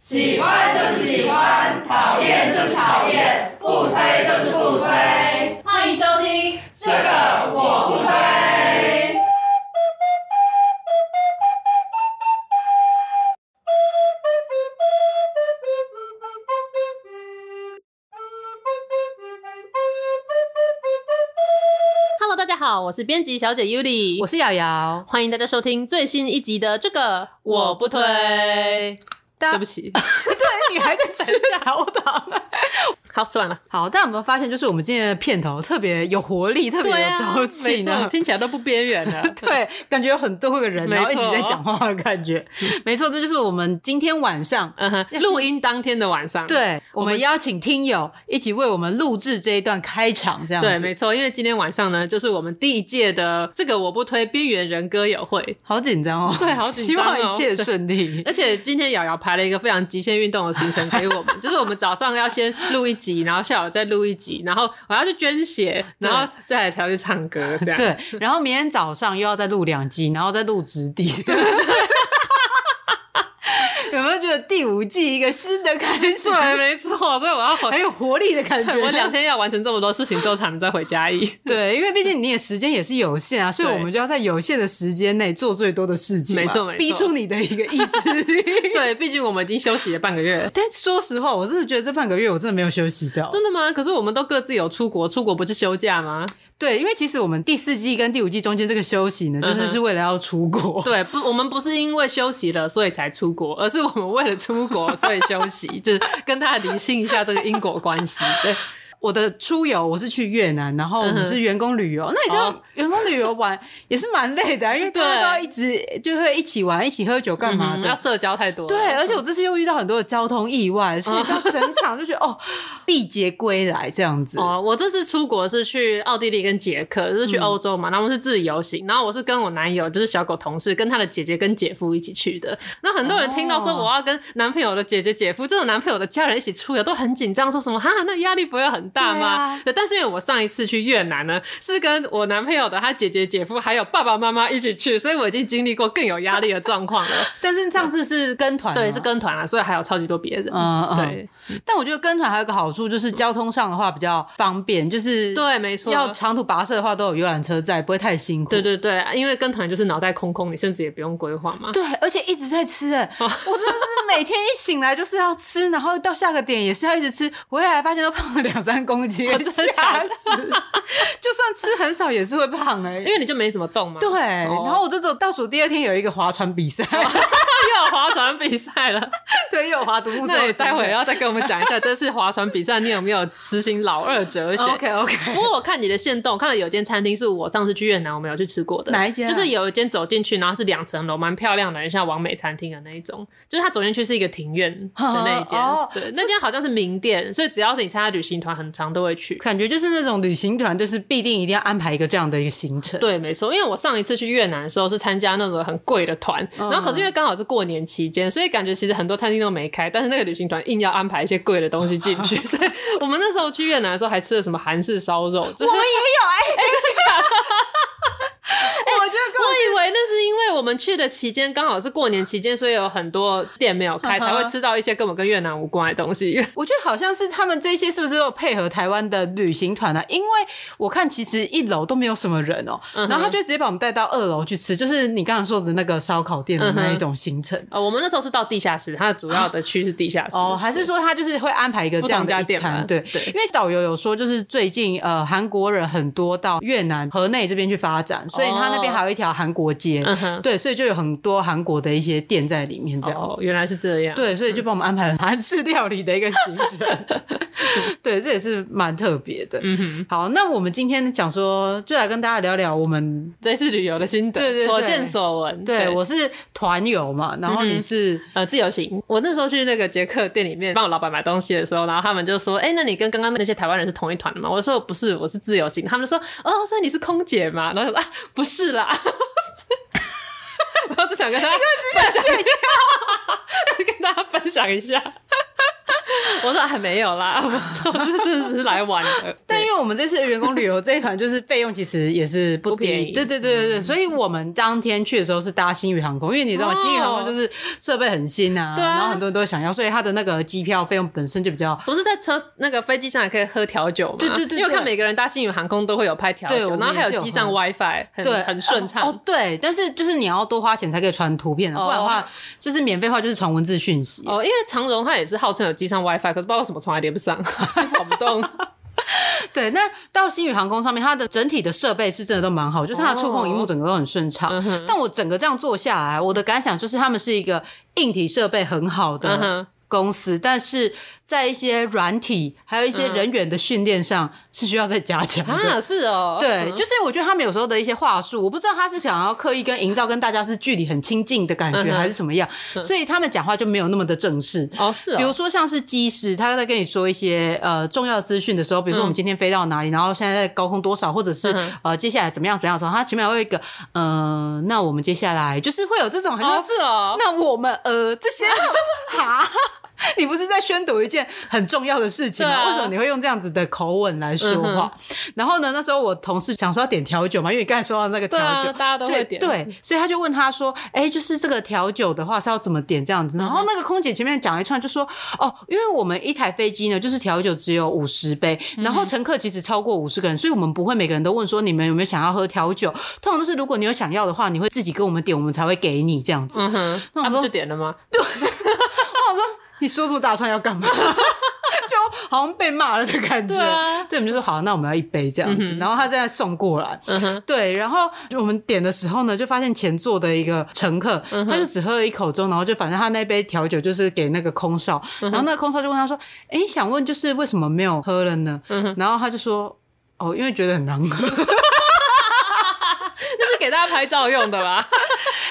喜欢就是喜欢，讨厌就是讨厌，不推就是不推。欢迎收听这个我不推。Hello，大家好，我是编辑小姐 Yuli，我是瑶瑶，欢迎大家收听最新一集的这个我不推。对不起，对，你还在吃 焦糖。好，吃完了。好，大家有没有发现，就是我们今天的片头特别有活力，特别有朝气呢？听起来都不边缘了。对，感觉有很多个人然后一起在讲话的感觉。没错，这就是我们今天晚上，录音当天的晚上。对，我们邀请听友一起为我们录制这一段开场，这样子。对，没错，因为今天晚上呢，就是我们第一届的这个我不推边缘人歌友会，好紧张哦。对，好紧张，希望一切顺利。而且今天瑶瑶排了一个非常极限运动的行程给我们，就是我们早上要先录一集，然后下午再录一集，然后我要去捐血，然后再来才要去唱歌，这样。对，然后明天早上又要再录两集，然后再录直笛。有没有觉得第五季一个新的开始？对，没错，所以我要 很有活力的感觉。我两天要完成这么多事情之后，才能再回家一。对，因为毕竟你也时间也是有限啊，所以我们就要在有限的时间内做最多的事情。没错，没错，逼出你的一个意志力。对，毕竟我们已经休息了半个月。但说实话，我真的觉得这半个月我真的没有休息到。真的吗？可是我们都各自有出国，出国不是休假吗？对，因为其实我们第四季跟第五季中间这个休息呢，就是是为了要出国。对，不，我们不是因为休息了所以才出国，而是我们为了出国所以休息，就是跟大家理清一下这个因果关系。对。我的出游我是去越南，然后我们是员工旅游。嗯、那你知道员工旅游玩 也是蛮累的，啊，因为大家都要一直就会一起玩，一起喝酒干嘛的，嗯，要社交太多。对，而且我这次又遇到很多的交通意外，所以到整场就觉得哦，历劫归来这样子。哦，我这次出国是去奥地利跟捷克，就是去欧洲嘛，然后我们是自由行，然后我是跟我男友就是小狗同事跟他的姐姐跟姐夫一起去的。那很多人听到说我要跟男朋友的姐姐姐夫，这种男朋友的家人一起出游，都很紧张，说什么哈，那压力不会很大吗？对但是因为我上一次去越南呢，是跟我男朋友的他姐姐、姐夫还有爸爸妈妈一起去，所以我已经经历过更有压力的状况了。但是上次是跟团，对，是跟团了，所以还有超级多别人。嗯，对。但我觉得跟团还有个好处，就是交通上的话比较方便，就是对，没错。要长途跋涉的话，都有游览车在，不会太辛苦。对对对，因为跟团就是脑袋空空，你甚至也不用规划嘛。对，而且一直在吃，哎，我真的是每天一醒来就是要吃，然后到下个点也是要一直吃，回来发现都胖了两三公斤。吓死！就算吃很少也是会胖哎、欸，因为你就没什么动嘛。对，然后我这种倒数第二天有一个划船比赛，又有划船比赛了。对，又有划独木舟。那你待会要再跟我们讲一下这次划船比赛你有没有实行老二哲学？OK OK。不过我看你的线动，看到有间餐厅是我上次去越南我没有去吃过的。哪一间、啊？就是有一间走进去，然后是两层楼，蛮漂亮的，像完美餐厅的那一种。就是它走进去是一个庭院的那一间。哦。对，那间好像是名店，所以只要是你参加旅行团，很常都会去。感觉就是。那种旅行团就是必定一定要安排一个这样的一个行程。对，没错。因为我上一次去越南的时候是参加那种很贵的团，嗯、然后可是因为刚好是过年期间，所以感觉其实很多餐厅都没开，但是那个旅行团硬要安排一些贵的东西进去，所以我们那时候去越南的时候还吃了什么韩式烧肉，就是、我们也有哎，哎、欸，这是假的。我觉得，我以为那是因为我们去的期间刚好是过年期间，所以有很多店没有开，才会吃到一些根本跟越南无关的东西。我觉得好像是他们这些是不是有配合台湾的旅行团啊？因为我看其实一楼都没有什么人哦、喔，然后他就直接把我们带到二楼去吃，就是你刚刚说的那个烧烤店的那一种行程。哦，我们那时候是到地下室，它的主要的区是地下室。哦，还是说他就是会安排一个这样的一餐？对对，因为导游有说，就是最近呃韩国人很多到越南河内这边去发展，所以他那边还有一条韩国街。对，所以就有很多韩国的一些店在里面，这样子。哦，原来是这样。对，所以就帮我们安排了韩式料理的一个行程。对，这也是蛮特别的。嗯哼，好，那我们今天讲说，就来跟大家聊聊我们这次旅游的心得，对对对，所见所闻。对，我是团游嘛，然后你是、嗯、呃自由行。我那时候去那个捷克店里面帮我老板买东西的时候，然后他们就说：“哎、欸，那你跟刚刚那些台湾人是同一团的吗？”我说：“不是，我是自由行。”他们就说：“哦，所以你是空姐嘛？”然后说：“啊，不是啦。”我只想 跟大家分享一下，跟大家分享一下。我说还没有啦，我说这是真的是来玩的。但因为为我们这次员工旅游这一团就是费用其实也是不，便宜，对对对对对，所以我们当天去的时候是搭新宇航空，因为你知道吗？星宇航空就是设备很新啊，然后很多人都想要，所以它的那个机票费用本身就比较。不是在车那个飞机上也可以喝调酒吗？对对对，因为看每个人搭新宇航空都会有拍调酒，然后还有机上 WiFi，对，很顺畅。哦，对，但是就是你要多花钱才可以传图片的，不然的话就是免费话就是传文字讯息。哦，因为长荣它也是号称有机上 WiFi，可是不知道为什么从来连不上，跑不动。对，那到星宇航空上面，它的整体的设备是真的都蛮好，就是它的触控荧幕整个都很顺畅。Oh. 但我整个这样做下来，我的感想就是他们是一个硬体设备很好的公司，uh. 但是。在一些软体，还有一些人员的训练上是需要再加强的。啊，是哦，对，就是我觉得他们有时候的一些话术，我不知道他是想要刻意跟营造跟大家是距离很亲近的感觉，还是什么样，所以他们讲话就没有那么的正式。哦，是。比如说像是机师，他在跟你说一些呃重要资讯的时候，比如说我们今天飞到哪里，然后现在在高空多少，或者是呃接下来怎么样怎么样的时候，他前面会有一个呃，那我们接下来就是会有这种，哦，是哦，那我们呃这些 哈。你不是在宣读一件很重要的事情吗？啊、为什么你会用这样子的口吻来说话？嗯、然后呢，那时候我同事想说要点调酒嘛，因为你刚才说到那个调酒，啊、大家都会点。对，所以他就问他说：“哎、欸，就是这个调酒的话是要怎么点这样子？”然后那个空姐前面讲一串，就说：“哦，因为我们一台飞机呢，就是调酒只有五十杯，然后乘客其实超过五十个人，所以我们不会每个人都问说你们有没有想要喝调酒。通常都是如果你有想要的话，你会自己跟我们点，我们才会给你这样子。”嗯哼，那我们就点了吗？对。你说这么大串要干嘛？就好像被骂了的感觉。对啊，对，我们就说好，那我们要一杯这样子。嗯、然后他再送过来。嗯。对，然后我们点的时候呢，就发现前座的一个乘客，嗯、他就只喝了一口钟，然后就反正他那杯调酒就是给那个空少，嗯、然后那个空少就问他说：“哎，想问就是为什么没有喝了呢？”嗯、然后他就说：“哦，因为觉得很难喝。”那是给大家拍照用的吧？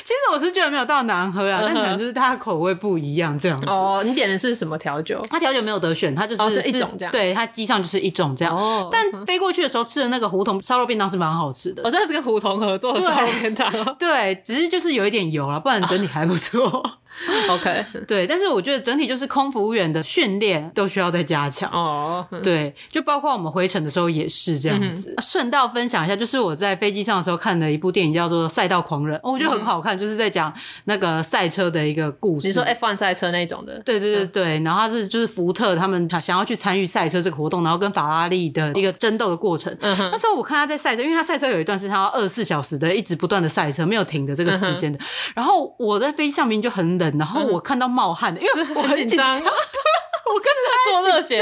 其实我是觉得没有到难喝啦，但可能就是它的口味不一样这样子。哦，你点的是什么调酒？它调酒没有得选，它就是一种这样。对，它机上就是一种这样。哦。但飞过去的时候吃的那个胡同烧肉便当是蛮好吃的。我知道是跟胡同合作的烧肉便当。对，只是就是有一点油了，不然整体还不错。OK，对，但是我觉得整体就是空服务员的训练都需要再加强哦。Oh, 对，就包括我们回程的时候也是这样子。顺、嗯、道分享一下，就是我在飞机上的时候看的一部电影，叫做《赛道狂人》，哦，我觉得很好看，就是在讲那个赛车的一个故事。你说 F1 赛车那种的？对对对对，然后他是就是福特他们想要去参与赛车这个活动，然后跟法拉利的一个争斗的过程。嗯、那时候我看他在赛车，因为他赛车有一段是他要二十四小时的一直不断的赛车，没有停的这个时间的。嗯、然后我在飞机上面就很冷，然后我看到。冒汗的，因为我很紧张，对，我跟着他 做热血，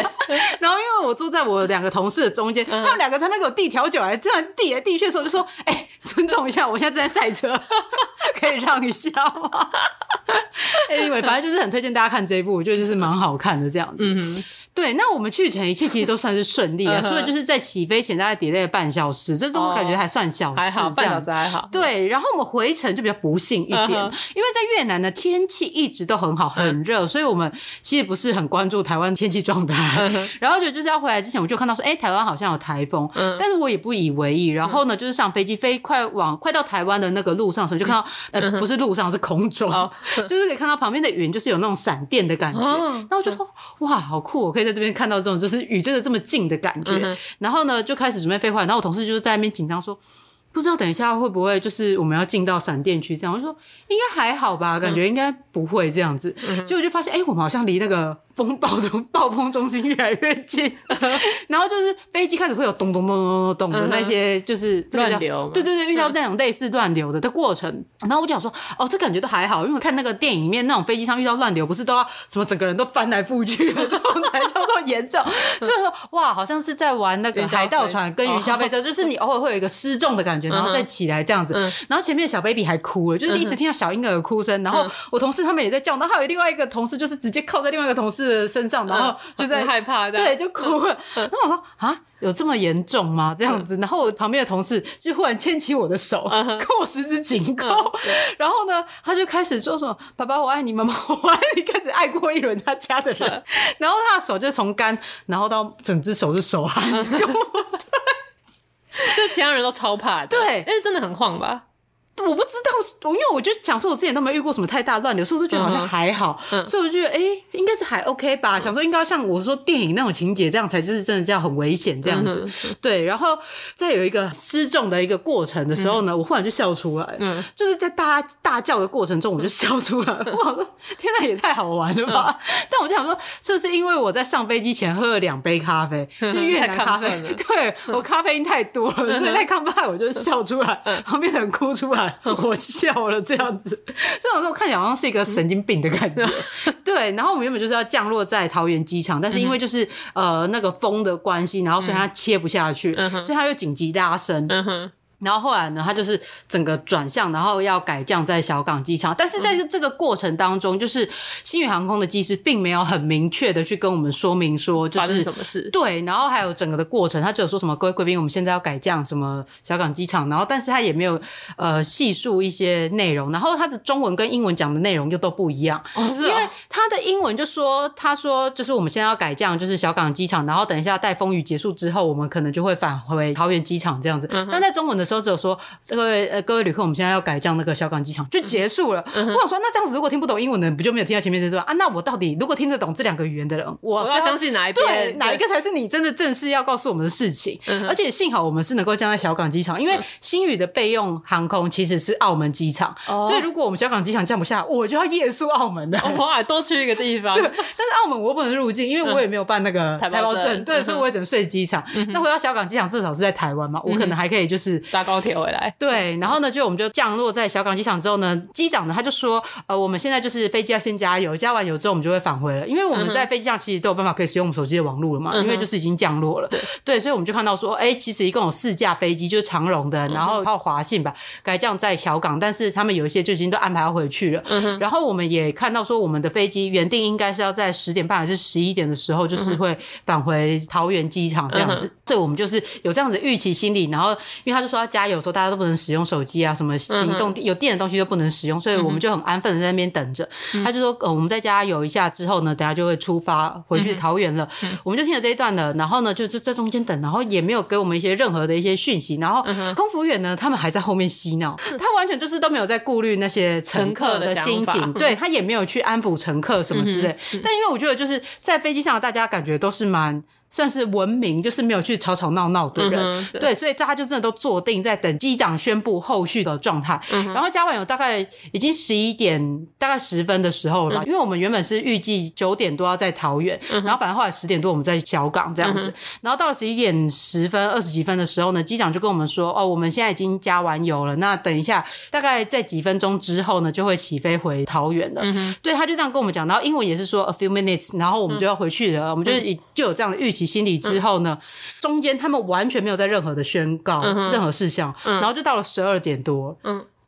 然后因为我坐在我两个同事的中间，他们两个在那给我递调酒来，这样递来递去的时候，就说：“哎，尊重一下，我现在正在赛车，可以让一下吗？”哎，因为反正就是很推荐大家看这一部，我觉得就是蛮好看的这样子。对，那我们去程一切其实都算是顺利啊，所以就是在起飞前大概 delay 了半小时，这种我感觉还算小事，还好，半小时还好。对，然后我们回程就比较不幸一点，因为在越南的天气一直都很好，很热，所以我们其实不是很关注台湾天气状态。然后就就是要回来之前，我就看到说，哎，台湾好像有台风，但是我也不以为意。然后呢，就是上飞机飞快往快到台湾的那个路上的时候，就看到呃，不是路上是空中，就是可以看到旁边的云，就是有那种闪电的感觉。然后我就说，哇，好酷，我可以。在这边看到这种就是与这个这么近的感觉，嗯、然后呢就开始准备废话，然后我同事就是在那边紧张说，不知道等一下会不会就是我们要进到闪电区这样，我就说应该还好吧，感觉应该不会这样子，结果、就发现哎、欸，我们好像离那个。风暴中 暴风中心越来越近，然后就是飞机开始会有咚咚咚咚咚咚的那些，就是乱流，对对对，遇到那种类似乱流的的过程。然后我就想说，哦，这感觉都还好，因为我看那个电影里面那种飞机上遇到乱流，不是都要什么整个人都翻来覆去的这种才叫做严重。所以说，哇，好像是在玩那个海盗船跟云霄飞车，就是你偶尔会有一个失重的感觉，然后再起来这样子。然后前面的小 baby 还哭了，就是一直听到小婴儿的哭声。然后我同事他们也在叫，然后还有另外一个同事就是直接靠在另外一个同事的身上，然后就在害怕，对，就哭了。然后我说啊，有这么严重吗？这样子。然后我旁边的同事就忽然牵起我的手，跟我十指紧扣。然后呢，他就开始说什么“爸爸我爱你，妈妈我爱你”，开始爱过一轮他家的人。然后他的手就从干，然后到整只手是手汗。对，这其他人都超怕的。对，但是真的很晃吧？我不知道，因为我就想说，我之前都没遇过什么太大乱流，所以我就觉得好像还好，嗯、所以我就觉得，哎、欸，应该是还 OK 吧。嗯、想说应该像我说电影那种情节，这样才就是真的叫很危险这样子。嗯、对，然后再有一个失重的一个过程的时候呢，嗯、我忽然就笑出来，嗯，就是在大大叫的过程中，我就笑出来，嗯、我想说天哪，也太好玩了吧！嗯、但我就想说，是不是因为我在上飞机前喝了两杯咖啡，就越南咖啡，对我咖啡因太多了，所以太亢奋，我就笑出来，旁边的人哭出来。我笑了，这样子，这种时候看起来好像是一个神经病的感觉。对，然后我们原本就是要降落在桃园机场，但是因为就是呃那个风的关系，然后所以它切不下去，所以它又紧急拉升。然后后来呢，他就是整个转向，然后要改降在小港机场。但是在这个过程当中，嗯、就是新宇航空的机师并没有很明确的去跟我们说明说，就是发生什么事。对，然后还有整个的过程，他只有说什么各位贵宾，我们现在要改降什么小港机场。然后，但是他也没有呃细述一些内容。然后他的中文跟英文讲的内容又都不一样，哦是哦、因为他的英文就说，他说就是我们现在要改降就是小港机场，然后等一下待风雨结束之后，我们可能就会返回桃园机场这样子。嗯、但在中文的时候。时候只有说，各位呃各位旅客，我们现在要改降那个小港机场，就结束了。嗯、我想说，那这样子如果听不懂英文的人，不就没有听到前面这段啊？那我到底如果听得懂这两个语言的人，我，我要相信哪一边？对，哪一个才是你真的正式要告诉我们的事情？嗯、而且幸好我们是能够降在小港机场，因为新宇的备用航空其实是澳门机场，嗯、所以如果我们小港机场降不下，我就要夜宿澳门的。我还多去一个地方。对，但是澳门我不能入境，因为我也没有办那个台胞证，对，所以我也只能睡机场。嗯、那回到小港机场，至少是在台湾嘛，我可能还可以就是搭高铁回来。对，然后呢，就我们就降落在小港机场之后呢，机长呢他就说，呃，我们现在就是飞机要先加油，加完油之后我们就会返回了，因为我们在飞机上其实都有办法可以使用我们手机的网络了嘛，嗯、因为就是已经降落了。对，对，所以我们就看到说，哎，其实一共有四架飞机，就是长荣的，然后还有华信吧，改降在小港，但是他们有一些就已经都安排要回去了。嗯、然后我们也看到说，我们的飞机原定应该是要在十点半还是十一点的时候，就是会返回桃园机场这样子，嗯、所以我们就是有这样子预期心理，然后因为他就说要加油，说大家都不能使用手机啊。什么行动有电的东西都不能使用，所以我们就很安分的在那边等着。嗯、他就说：“呃，我们在家有一下之后呢，等下就会出发回去桃园了。嗯”我们就听了这一段了，然后呢，就是在中间等，然后也没有给我们一些任何的一些讯息。然后空服员呢，他们还在后面嬉闹，他完全就是都没有在顾虑那些乘客的心情，对，他也没有去安抚乘客什么之类。嗯、但因为我觉得就是在飞机上，大家感觉都是蛮。算是文明，就是没有去吵吵闹闹的人，嗯、对，对，所以大家就真的都坐定在等机长宣布后续的状态。嗯、然后加完油大概已经十一点，大概十分的时候了，嗯、因为我们原本是预计九点多要在桃园，嗯、然后反正后来十点多我们在小港这样子，嗯、然后到了十一点十分、二十几分的时候呢，机长就跟我们说：“哦，我们现在已经加完油了，那等一下大概在几分钟之后呢，就会起飞回桃园了。嗯”对，他就这样跟我们讲，然后英文也是说 “a few minutes”，然后我们就要回去了，嗯、我们就就有这样的预期。心理之后呢，中间他们完全没有在任何的宣告任何事项，然后就到了十二点多。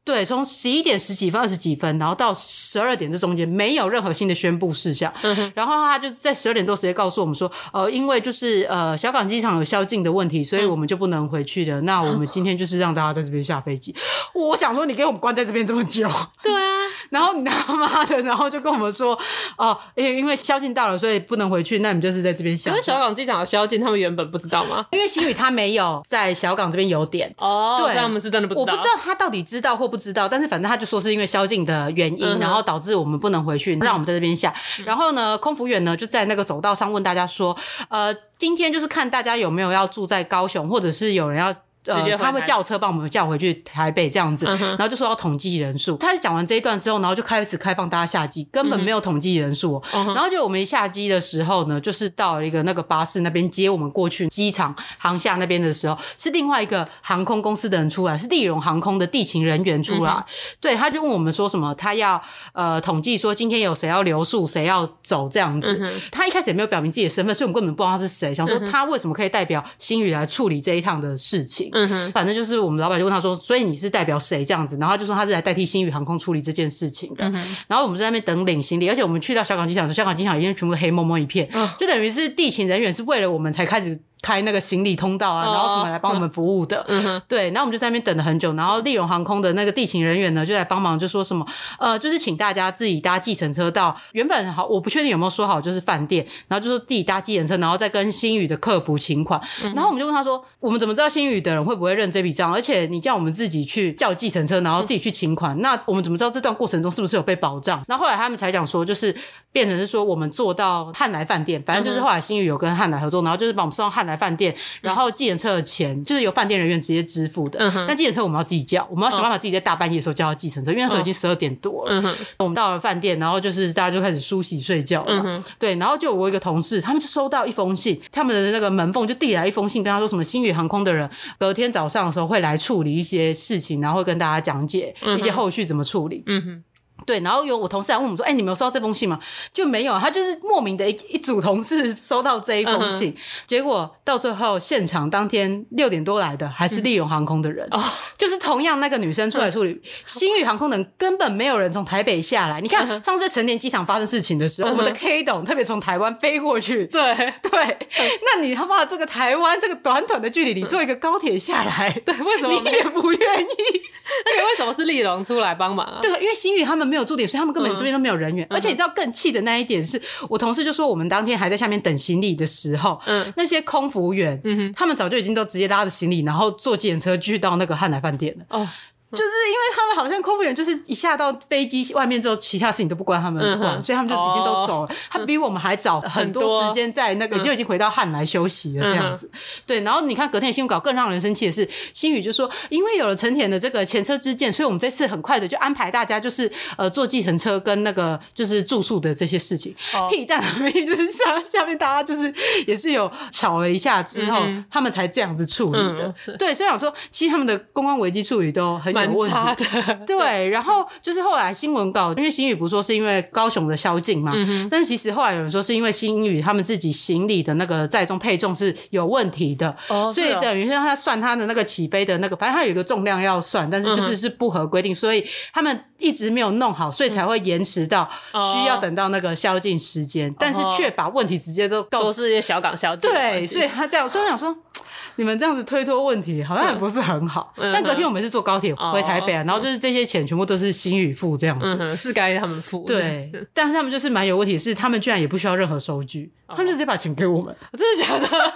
对，从十一点十几分、二十几分，然后到十二点这中间没有任何新的宣布事项。嗯、然后他就在十二点多时间告诉我们说，呃，因为就是呃小港机场有宵禁的问题，所以我们就不能回去了。嗯、那我们今天就是让大家在这边下飞机。我想说，你给我们关在这边这么久，对啊。然后你他妈的，然后就跟我们说，哦、呃，因为因为宵禁到了，所以不能回去。那你就是在这边下。可是小港机场有宵禁，他们原本不知道吗？因为新宇他没有在小港这边有点哦，对，他们是真的不知道。我不知道他到底知道或不知道，但是反正他就说是因为宵禁的原因，嗯、然后导致我们不能回去，让我们在这边下。嗯、然后呢，空服员呢就在那个走道上问大家说，呃，今天就是看大家有没有要住在高雄，或者是有人要。呃，他会叫车帮我们叫回去台北这样子，嗯、然后就说要统计人数。他讲完这一段之后，然后就开始开放大家下机，根本没有统计人数。嗯、然后就我们一下机的时候呢，就是到了一个那个巴士那边接我们过去机场航厦那边的时候，是另外一个航空公司的人出来，是立荣航空的地勤人员出来。嗯、对，他就问我们说什么，他要呃统计说今天有谁要留宿，谁要走这样子。嗯、他一开始也没有表明自己的身份，所以我们根本不知道他是谁，想说他为什么可以代表新宇来处理这一趟的事情。嗯哼，反正就是我们老板就问他说，所以你是代表谁这样子？然后他就说他是来代替新宇航空处理这件事情的。嗯、然后我们在那边等领行李，而且我们去到小港机场的时候，小港机场已经全部黑蒙蒙一片，哦、就等于是地勤人员是为了我们才开始开那个行李通道啊，然后什么来帮我们服务的。嗯、对，然后我们就在那边等了很久，然后丽荣航空的那个地勤人员呢就来帮忙，就说什么呃，就是请大家自己搭计程车到原本好，我不确定有没有说好就是饭店，然后就说自己搭计程车，然后再跟新宇的客服请款。嗯、然后我们就问他说，我们怎么知道新宇的人会不会认这笔账？而且你叫我们自己去叫计程车，然后自己去请款，嗯、那我们怎么知道这段过程中是不是有被保障？然后后来他们才讲说，就是变成是说我们坐到汉来饭店，反正就是后来新宇有跟汉来合作，然后就是把我们送到汉来饭店，然后计程车的钱就是由饭店人员直接支付的。嗯、但计程车我们要自己叫，我们要想办法自己在大半夜的时候叫到计程车，因为那时候已经十二点多了。嗯、我们到了饭店，然后就是大家就开始梳洗睡觉了。嗯、对，然后就我一个同事，他们就收到一封信，他们的那个门缝就递来一封信，跟他说什么星宇航空的人隔天早上的时候会来处理一些事情，然后会跟大家讲解一些后续怎么处理。嗯哼。对，然后有我同事来问我们说：“哎，你们有收到这封信吗？”就没有，他就是莫名的一一组同事收到这一封信，嗯、结果到最后现场当天六点多来的还是丽荣航空的人，嗯、就是同样那个女生出来处理，星、嗯、宇航空的人根本没有人从台北下来。你看、嗯、上次在成田机场发生事情的时候，嗯、我们的 K 董特别从台湾飞过去，对。对，嗯、那你他妈这个台湾这个短短的距离，你坐一个高铁下来，对，为什么你也不愿意？那你为什么是丽荣出来帮忙啊？对，因为新宇他们没有驻点，所以他们根本这边都没有人员。嗯、而且你知道更气的那一点是，我同事就说，我们当天还在下面等行李的时候，嗯，那些空服员，嗯哼，他们早就已经都直接拉着行李，然后坐计程车去到那个汉来饭店了。哦。就是因为他们好像空服员，就是一下到飞机外面之后，其他事情都不关他们管，所以他们就已经都走了。他比我们还早很多时间在那个就已经回到汉来休息了这样子。对，然后你看隔天新闻稿更让人生气的是，新宇就说，因为有了成田的这个前车之鉴，所以我们这次很快的就安排大家就是呃坐计程车跟那个就是住宿的这些事情。屁蛋的原因就是下下面大家就是也是有吵了一下之后，他们才这样子处理的。对，所以想说，其实他们的公关危机处理都很。蛮差的，对。然后就是后来新闻稿，因为新宇不是说是因为高雄的宵禁嘛，嗯、但是其实后来有人说是因为新宇他们自己行李的那个载重配重是有问题的，哦、所以等于是他算他的那个起飞的那个，反正他有一个重量要算，但是就是是不合规定，嗯、所以他们一直没有弄好，所以才会延迟到需要等到那个宵禁时间，哦、但是却把问题直接都告诉说是一些小港宵禁，对，所以他这样，所以我想说。你们这样子推脱问题，好像也不是很好。嗯、但隔天我们是坐高铁回台北啊，嗯、然后就是这些钱全部都是新宇付这样子，嗯、是该他们付。对，但是他们就是蛮有问题，是他们居然也不需要任何收据，哦、他们就直接把钱给我们。真的假的？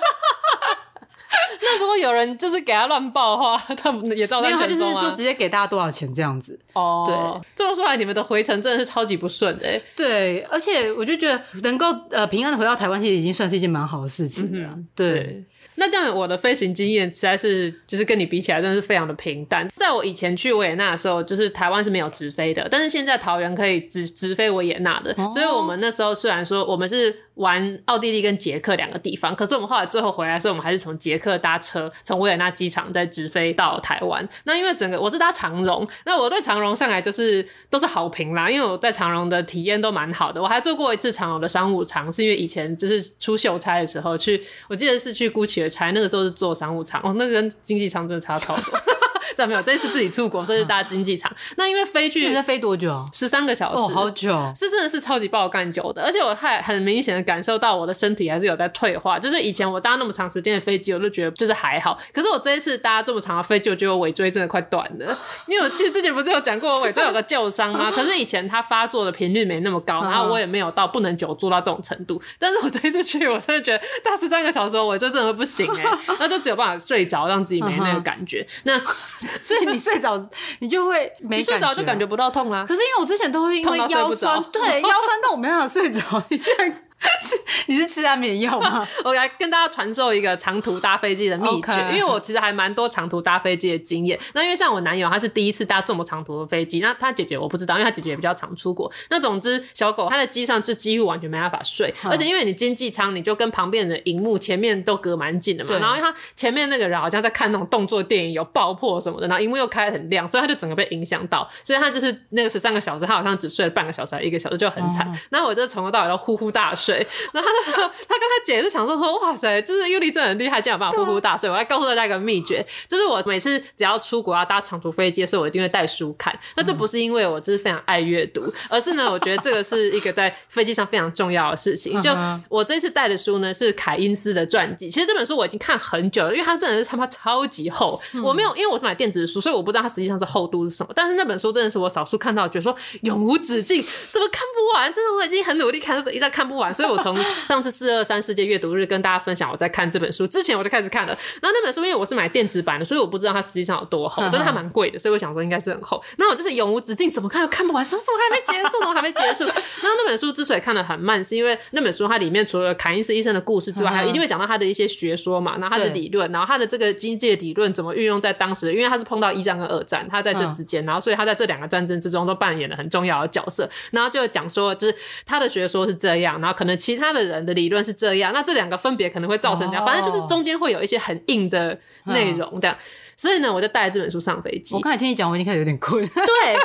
那如果有人就是给他乱报的话，他们也照单全收吗？没有，他就是说直接给大家多少钱这样子。哦，对，这么说来，你们的回程真的是超级不顺的。对，而且我就觉得能够呃平安的回到台湾，其实已经算是一件蛮好的事情了。嗯、对。对那这样，我的飞行经验实在是就是跟你比起来，真的是非常的平淡。在我以前去维也纳的时候，就是台湾是没有直飞的，但是现在桃园可以直直飞维也纳的。所以我们那时候虽然说我们是玩奥地利跟捷克两个地方，可是我们后来最后回来的时候，我们还是从捷克搭车从维也纳机场再直飞到台湾。那因为整个我是搭长荣，那我对长荣上来就是都是好评啦，因为我在长荣的体验都蛮好的。我还坐过一次长荣的商务舱，是因为以前就是出秀差的时候去，我记得是去 Gucci 的差，那个时候是坐商务舱哦，那跟经济舱真的差超多。但没有，这一次自己出国，所以是搭经济舱。那因为飞去，你在飞多久？十三个小时，哦，好久，是真的是超级爆干久的。而且我还很明显的感受到我的身体还是有在退化。就是以前我搭那么长时间的飞机，我就觉得就是还好。可是我这一次搭这么长的飞机，我觉得我尾椎真的快断了。因为我其实之前不是有讲过我尾椎有个旧伤吗？可是以前它发作的频率没那么高，然后我也没有到不能久坐到这种程度。但是我这一次去，我真的觉得搭十三个小时，我尾椎真的会不行哎，那就只有办法睡着，让自己没那个感觉。那 所以你睡。着你就会没睡着就感觉不到痛啊。可是因为我之前都会因为腰酸，对腰酸到我没办法睡着。你居然。是你是吃安眠药吗？我来跟大家传授一个长途搭飞机的秘诀.因为我其实还蛮多长途搭飞机的经验。那因为像我男友他是第一次搭这么长途的飞机，那他姐姐我不知道，因为他姐姐也比较常出国。那总之小狗它在机上是几乎完全没办法睡，嗯、而且因为你经济舱你就跟旁边的荧幕前面都隔蛮近的嘛，然后他前面那个人好像在看那种动作电影，有爆破什么的，然后荧幕又开得很亮，所以他就整个被影响到，所以他就是那个十三个小时，他好像只睡了半个小时还一个小时就很惨。那、嗯、我就从头到尾都呼呼大睡。睡。然后他那时候他跟他姐就想说说，哇塞，就是尤里真的很厉害，竟然有办法呼呼大睡。我来告诉大家一个秘诀，就是我每次只要出国要搭长途飞机的时候，我一定会带书看。那这不是因为我就是非常爱阅读，而是呢，我觉得这个是一个在飞机上非常重要的事情。就我这次带的书呢，是凯因斯的传记。其实这本书我已经看很久了，因为它真的是他妈超级厚。我没有，因为我是买电子书，所以我不知道它实际上是厚度是什么。但是那本书真的是我少数看到觉得说永无止境，怎么看不完？真的我已经很努力看，一直看不完。所以我从上次四二三世界阅读日跟大家分享我在看这本书之前，我就开始看了。然后那本书因为我是买电子版的，所以我不知道它实际上有多厚，但是它蛮贵的，所以我想说应该是很厚。那我就是永无止境，怎么看都看不完，说怎么还没结束，怎么还没结束？然后那本书之所以看的很慢，是因为那本书它里面除了凯因斯医生的故事之外，还有一定会讲到他的一些学说嘛，然后他的理论，然后他的这个经济理论怎么运用在当时，因为他是碰到一战跟二战，他在这之间，然后所以他在这两个战争之中都扮演了很重要的角色。然后就讲说，就是他的学说是这样，然后可能其他的人的理论是这样，那这两个分别可能会造成这样，反正就是中间会有一些很硬的内容这样。所以呢，我就带着这本书上飞机。我刚才听你讲，我已经开始有点困。对。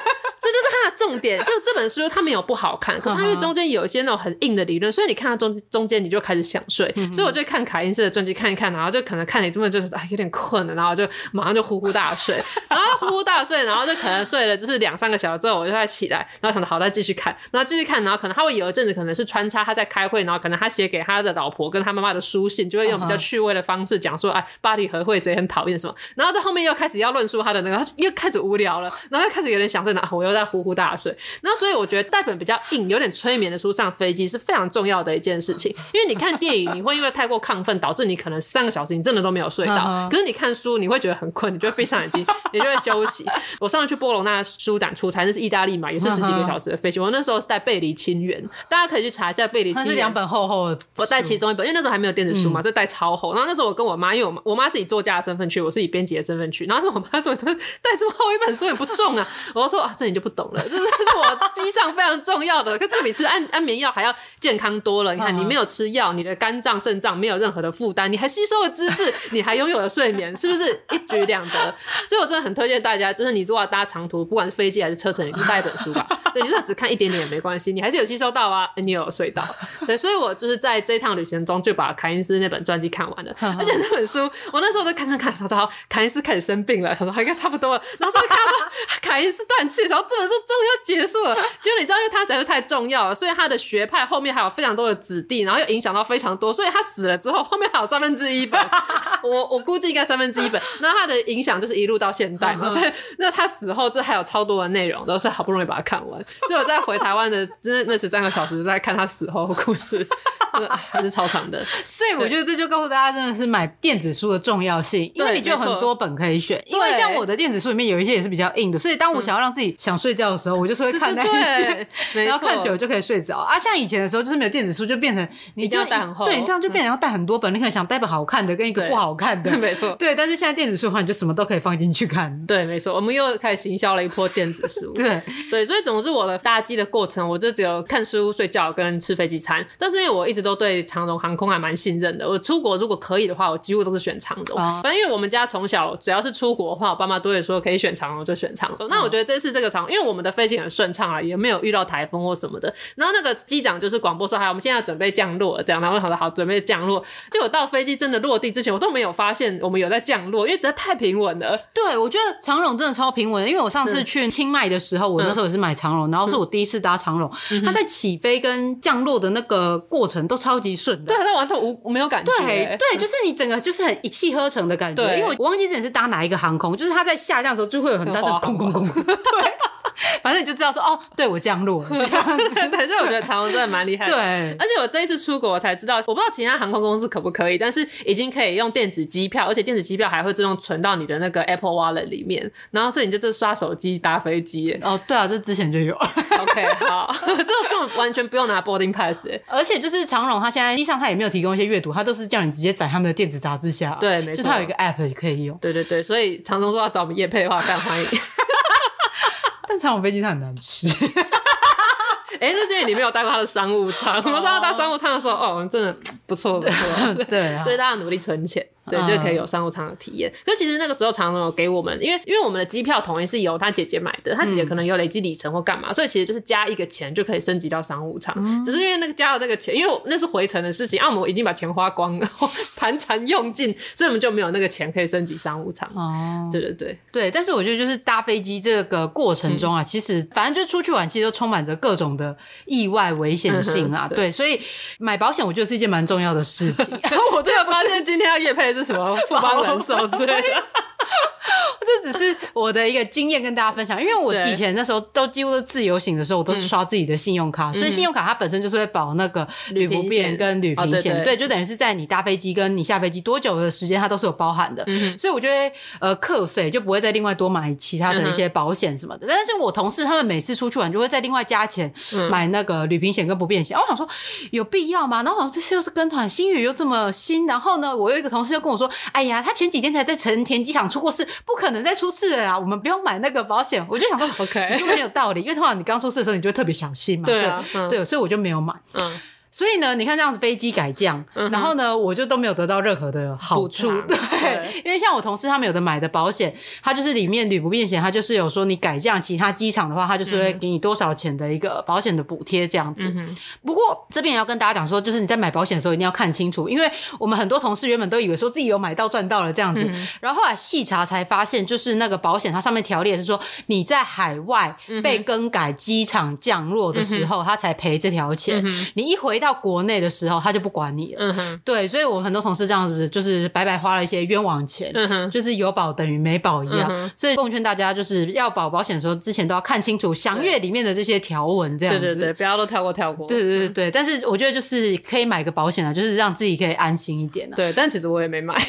这就是它的重点，就这本书它没有不好看，可是它因为中间有一些那种很硬的理论，所以你看到中中间你就开始想睡，所以我就看凯因斯的传记看一看，然后就可能看你这么就是哎有点困了，然后就马上就呼呼大睡，然后呼呼大睡，然后就可能睡了就是两三个小时之后，我就再起来，然后想着好再继续看，然后继续看，然后可能他会有一阵子可能是穿插他在开会，然后可能他写给他的老婆跟他妈妈的书信，就会用比较趣味的方式讲说哎巴黎和会谁很讨厌什么，然后在后面又开始要论述他的那个，他又开始无聊了，然后又开始有点想睡，然 后我又在呼呼大睡。那所以我觉得带本比较硬、有点催眠的书上飞机是非常重要的一件事情，因为你看电影，你会因为太过亢奋，导致你可能三个小时你真的都没有睡到。可是你看书，你会觉得很困，你就会闭上眼睛，你就会休息。我上次去波隆那书展出差，那是意大利嘛，也是十几个小时的飞机。我那时候是带《背离亲缘》，大家可以去查一下《背离亲缘》。它是两本厚厚的，我带其中一本，因为那时候还没有电子书嘛，就带超厚。然后那时候我跟我妈，因为我妈我妈是以作家的身份去，我是以编辑的身份去。然后是我妈说：“怎么带这么厚一本书也不重啊？” 我说：“啊，这你就不懂了，这是这是我。”机上非常重要的，可这比吃安安眠药还要健康多了。你看，你没有吃药，你的肝脏、肾脏没有任何的负担，你还吸收了知识，你还拥有了睡眠，是不是一举两得？所以我真的很推荐大家，就是你如果要搭长途，不管是飞机还是车程，你就带一本书吧。对，你就算只看一点点也没关系，你还是有吸收到啊，你有睡到。对，所以我就是在这一趟旅行中就把凯恩斯那本传记看完了，而且那本书我那时候在看看看，他说凯恩斯开始生病了，他说应该差不多了，然后他看到说 凯因斯断气，然后这本书终于要结束了。就你知道，因为他实在是太重要了，所以他的学派后面还有非常多的子弟，然后又影响到非常多，所以他死了之后，后面还有三分之一本，我我估计应该三分之一本。那他的影响就是一路到现代嘛，所以 那他死后这还有超多的内容，都是好不容易把它看完。所以我在回台湾的那那十三个小时在看他死后的故事，还是超长的。所以我觉得这就告诉大家，真的是买电子书的重要性，因为你就有很多本可以选。因为像我的电子书里面有一些也是比较硬的，所以当我想要让自己想睡觉的时候，我就是会看那一些。然后看久了就可以睡着啊！像以前的时候，就是没有电子书，就变成你就要带很厚，对，你这样就变成要带很多本。你可能想带本好看的跟一个不好看的，没错。对，但是现在电子书的话，你就什么都可以放进去看。对，没错。我们又开始行销了一波电子书。对对，所以总之我的搭机的过程，我就只有看书、睡觉跟吃飞机餐。但是因为我一直都对长荣航空还蛮信任的，我出国如果可以的话，我几乎都是选长荣。反正因为我们家从小只要是出国的话，我爸妈都会说可以选长荣就选长荣。那我觉得这次这个长，因为我们的飞行很顺畅啊，也没有遇到台风或什么的。然后那个机长就是广播说：“还有我们现在准备降落，这样。”然后我好的好准备降落。结果到飞机真的落地之前，我都没有发现我们有在降落，因为实在太平稳了。对，我觉得长荣真的超平稳。因为我上次去清迈的时候，我那时候也是买长荣，然后是我第一次搭长荣，它在起飞跟降落的那个过程都超级顺的。对，那完全无没有感觉。对对，就是你整个就是很一气呵成的感觉。对，因为我忘记之前是搭哪一个航空，就是它在下降的时候就会有很大的空空空。对。反正你就知道说哦，对我降落了这样子。反正我觉得长荣真的蛮厉害的。对，而且我这一次出国我才知道，我不知道其他航空公司可不可以，但是已经可以用电子机票，而且电子机票还会自动存到你的那个 Apple Wallet 里面，然后所以你就这刷手机搭飞机。哦，对啊，这之前就有。OK，好，这个根本完全不用拿 boarding pass。而且就是长荣，他现在机上他也没有提供一些阅读，他都是叫你直接载他们的电子杂志下。对，没错。就他有一个 App 也可以用。对对对，所以长荣说要找我们叶配的话，非常欢迎。但长荣飞机上很难吃。哎、欸，那是因为你没有搭过他的商务舱。我们上次搭商务舱的时候，哦，真的不错不错，对啊，所以大家努力存钱。对，就可以有商务舱的体验。可、嗯、其实那个时候常常有给我们，因为因为我们的机票统一是由他姐姐买的，他姐姐可能有累积里程或干嘛，嗯、所以其实就是加一个钱就可以升级到商务舱。嗯、只是因为那个加了那个钱，因为那是回程的事情，啊，我们已经把钱花光了，盘缠用尽，所以我们就没有那个钱可以升级商务舱。哦，对对对对。但是我觉得就是搭飞机这个过程中啊，嗯、其实反正就出去玩，其实都充满着各种的意外危险性啊。对，所以买保险我觉得是一件蛮重要的事情。我最后发现今天要夜配。是什么富邦人寿之类的？这只是我的一个经验跟大家分享，因为我以前那时候都几乎都自由行的时候，我都是刷自己的信用卡，嗯、所以信用卡它本身就是会保那个旅不便跟旅平险，哦、对，对，对，对，就等于是在你搭飞机跟你下飞机多久的时间，它都是有包含的。嗯、所以我觉得呃，课税就不会再另外多买其他的一些保险什么的。嗯、但是我同事他们每次出去玩就会再另外加钱买那个旅平险跟不便险。嗯、我想说有必要吗？然后我想这些又是跟团，星宇又这么新，然后呢，我有一个同事就跟我说：“哎呀，他前几天才在成田机场出过事，不可能再出事了啊。”我们不用买那个保险，我就想说，OK，你说没有道理，因为通常你刚出事的时候，你就会特别小心嘛，对啊，对，所以我就没有买，嗯。所以呢，你看这样子飞机改降，嗯、然后呢，我就都没有得到任何的好处，对，对，因为像我同事他们有的买的保险，它就是里面旅不便险，它就是有说你改降其他机场的话，它就是会给你多少钱的一个保险的补贴这样子。嗯、不过这边也要跟大家讲说，就是你在买保险的时候一定要看清楚，因为我们很多同事原本都以为说自己有买到赚到了这样子，嗯、然后后来细查才发现，就是那个保险它上面条例是说你在海外被更改机场降落的时候，它才赔这条钱，嗯、你一回到到国内的时候，他就不管你了。嗯哼，对，所以我们很多同事这样子，就是白白花了一些冤枉钱。嗯哼，就是有保等于没保一样。嗯、所以奉劝大家，就是要保保险的时候，之前都要看清楚详阅里面的这些条文，这样子。对对对，不要都跳过跳过。对对对对，嗯、但是我觉得就是可以买个保险啊，就是让自己可以安心一点、啊。对，但其实我也没买。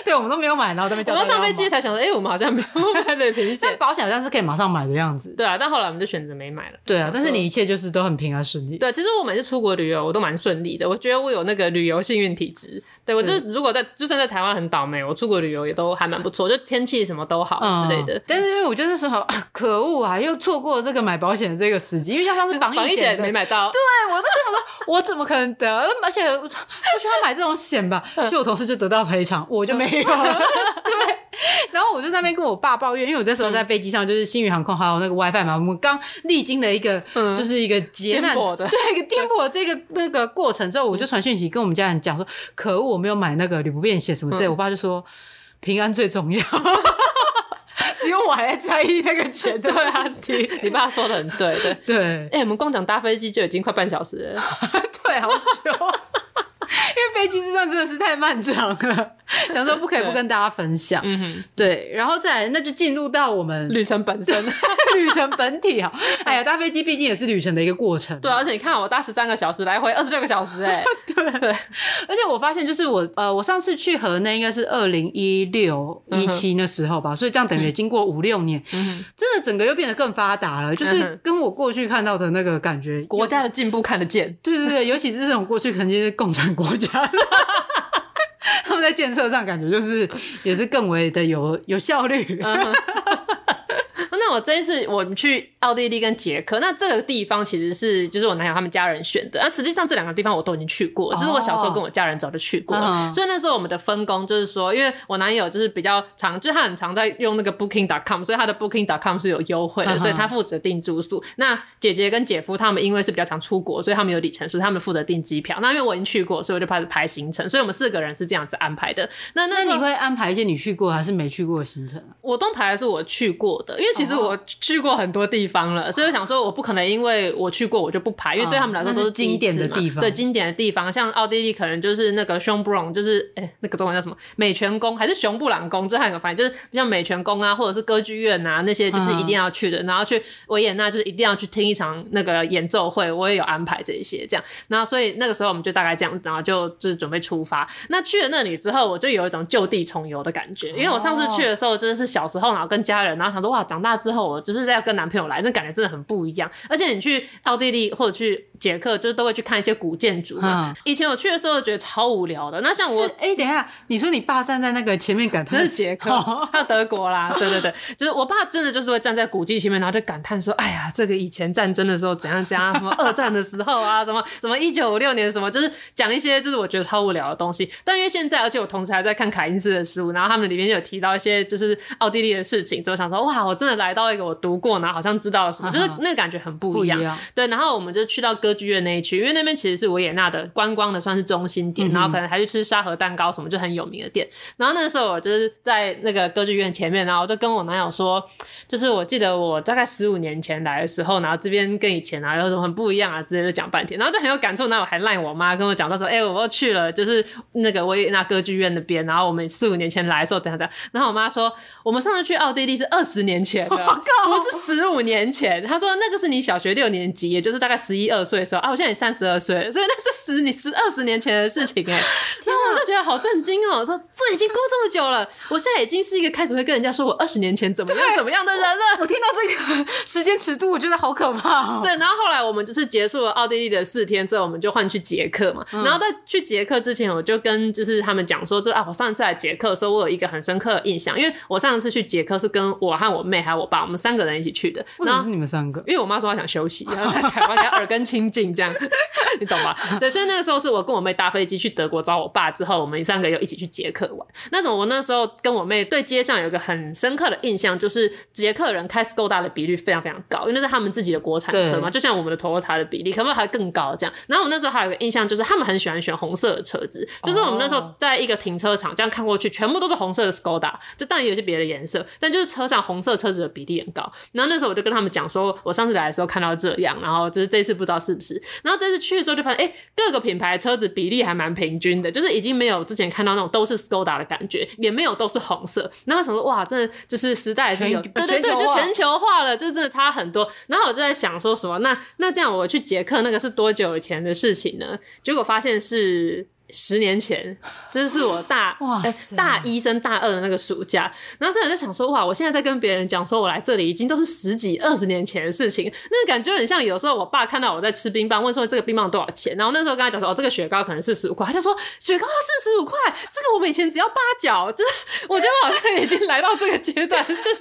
对，我们都没有买，然后都没讲。我上飞机才想说，哎、欸，我们好像没有 买旅行险。但保险好像是可以马上买的样子。对啊，但后来我们就选择没买了。对啊，但是你一切就是都很平安顺利。对，其实我每次出国旅游，我都蛮顺利的。我觉得我有那个旅游幸运体质。对，我就如果在就算在台湾很倒霉，我出国旅游也都还蛮不错，就天气什么都好之类的。嗯、但是因为我觉得那时候可恶啊，又错过了这个买保险的这个时机，因为像上次防疫险没买到。对，我那时候说，我怎么可能得？而且不需要买这种险吧？所以我同事就得到赔偿，我就没有了。对，然后我就在那边跟我爸抱怨，因为我那时候在飞机上，就是新宇航空还有那个 WiFi 嘛，我们刚历经了一个，就是一个劫难的，对，一个颠簸的这个那个过程之后，我就传讯息跟我们家人讲说，可恶，我没有买那个旅不便险什么之类，我爸就说平安最重要，只有我还在在意那个钱，对啊，你爸说的很对，对。对，哎，我们光讲搭飞机就已经快半小时了，对，好久。飞机这段真的是太漫长了，想说不可以不跟大家分享。嗯哼，对，然后再来，那就进入到我们旅程本身，旅程本体啊。哎呀，搭飞机毕竟也是旅程的一个过程。对，而且你看，我搭十三个小时，来回二十六个小时，哎，对 对。而且我发现，就是我呃，我上次去河内应该是二零一六一七那时候吧，所以这样等于也经过五六年，真的整个又变得更发达了，就是跟我过去看到的那个感觉，国家的进步看得见。对对对，尤其是这种过去曾经是共产国家。他们在建设上感觉就是也是更为的有有效率。那我这一次我们去奥地利跟捷克，那这个地方其实是就是我男友他们家人选的。那实际上这两个地方我都已经去过，就是我小时候跟我家人早就去过了。所以那时候我们的分工就是说，因为我男友就是比较常，就是他很常在用那个 Booking.com，所以他的 Booking.com 是有优惠的，所以他负责订住宿。那姐姐跟姐夫他们因为是比较常出国，所以他们有里程数，他们负责订机票。那因为我已经去过，所以我就开始排行程。所以我们四个人是这样子安排的。那那你会安排一些你去过还是没去过的行程？我都排的是我去过的，因为其实。我去过很多地方了，所以我想说，我不可能因为我去过我就不排，因为对他们来说都是经典的地方。对，经典的地方，像奥地利可能就是那个熊布朗，就是哎、欸，那个中文叫什么？美泉宫还是熊布朗宫？这还有个翻译，就是像美泉宫啊，或者是歌剧院啊那些，就是一定要去的。然后去维也纳就是一定要去听一场那个演奏会，我也有安排这一些这样。然后所以那个时候我们就大概这样子，然后就就是准备出发。那去了那里之后，我就有一种就地重游的感觉，因为我上次去的时候真的是小时候，然后跟家人，然后想说哇，长大之之后，我就是在跟男朋友来，那感觉真的很不一样。而且你去奥地利或者去捷克，就是都会去看一些古建筑嘛。以前我去的时候觉得超无聊的。那像我，哎，等一下，你说你爸站在那个前面感叹，那是捷克，还有德国啦，对对对，就是我爸真的就是会站在古迹前面，然后就感叹说：“哎呀，这个以前战争的时候怎样怎样，什么二战的时候啊，什么什么一九五六年什么，就是讲一些就是我觉得超无聊的东西。”但因为现在，而且我同时还在看凯因斯的书，然后他们里面就有提到一些就是奥地利的事情，就想说：“哇，我真的来到一个我读过，然后好像知道了什么，就是那个感觉很不一样。”对，然后我们就去到歌剧院那一区，因为那边其实是维也纳的观光的算是中心点，然后可能还去吃沙河蛋糕什么，就很有名的店。然后那个时候我就是在那个歌剧院前面，然后我就跟我男友说，就是我记得我大概十五年前来的时候，然后这边跟以前啊有什么很不一样啊之类的讲半天，然后就很有感触。然后我还赖我妈跟我讲到说，哎、欸，我又去了，就是那个维也纳歌剧院那边，然后我们四五年前来的时候怎样怎样。然后我妈说，我们上次去奥地利是二十年前的，不是十五年前。他说那个是你小学六年级，也就是大概十一二岁的时候啊，我现在也三十二岁，所以那是十你十二十年前的事情哎。然后我就觉得好震惊哦，说这已经过这么久了，我现在已经是一个开始会跟人家说我二十年前怎么样怎么样的人了。我，我听到这个时间尺度，我觉得好可怕哦。对，然后后来我们就是结束了奥地利的四天之后，我们就换去捷克嘛。然后在去捷克之前，我就跟就是他们讲说，就啊，我上次来捷克的时候，我有一个很深刻的印象，因为我上次去捷克是跟我和我妹还有我爸，我们三个人一起去的。为什么是你们三个？因为我妈说她想休息，然后在台湾想耳根清净这样，你懂吧？对，所以那个时候是我跟我妹搭飞机去德国找我爸之后，我们三个又一起去捷克玩。那种我那时候跟我妹对街上有一个很深刻的印象，就是捷克人开 Skoda 的比率非常非常高，因为那是他们自己的国产车嘛，就像我们的 Toyota 的比例，可能还更高这样。然后我那时候还有一个印象，就是他们很喜欢选红色的车子，就是我们那时候在一个停车场这样看过去，全部都是红色的 Skoda，就当然有些别的颜色，但就是车上红色车子的比例很高。然后那时候我就跟他们讲说，我上次来的时候看到这样，然后就是这次不知道是不是。然后这次去的时候就发现，哎，各个品牌车子比例还蛮平均的，就是已经没有之前看到那种都是 Skoda 的感觉，也没有都是红色。然后想说，哇，真的就是时代是有，对对对，就全球化了，就真的差很多。然后我就在想说什么，那那这样我去捷克那个是多久以前的事情呢？结果发现是。十年前，这是我大 大一升大二的那个暑假，然后所以我在想说，哇，我现在在跟别人讲说我来这里已经都是十几二十年前的事情，那个感觉很像有时候我爸看到我在吃冰棒，问说这个冰棒多少钱，然后那时候跟他讲说，哦，这个雪糕可能四十五块，他就说雪糕要四十五块，这个我们以前只要八角，就是 我觉得我好像已经来到这个阶段，就是。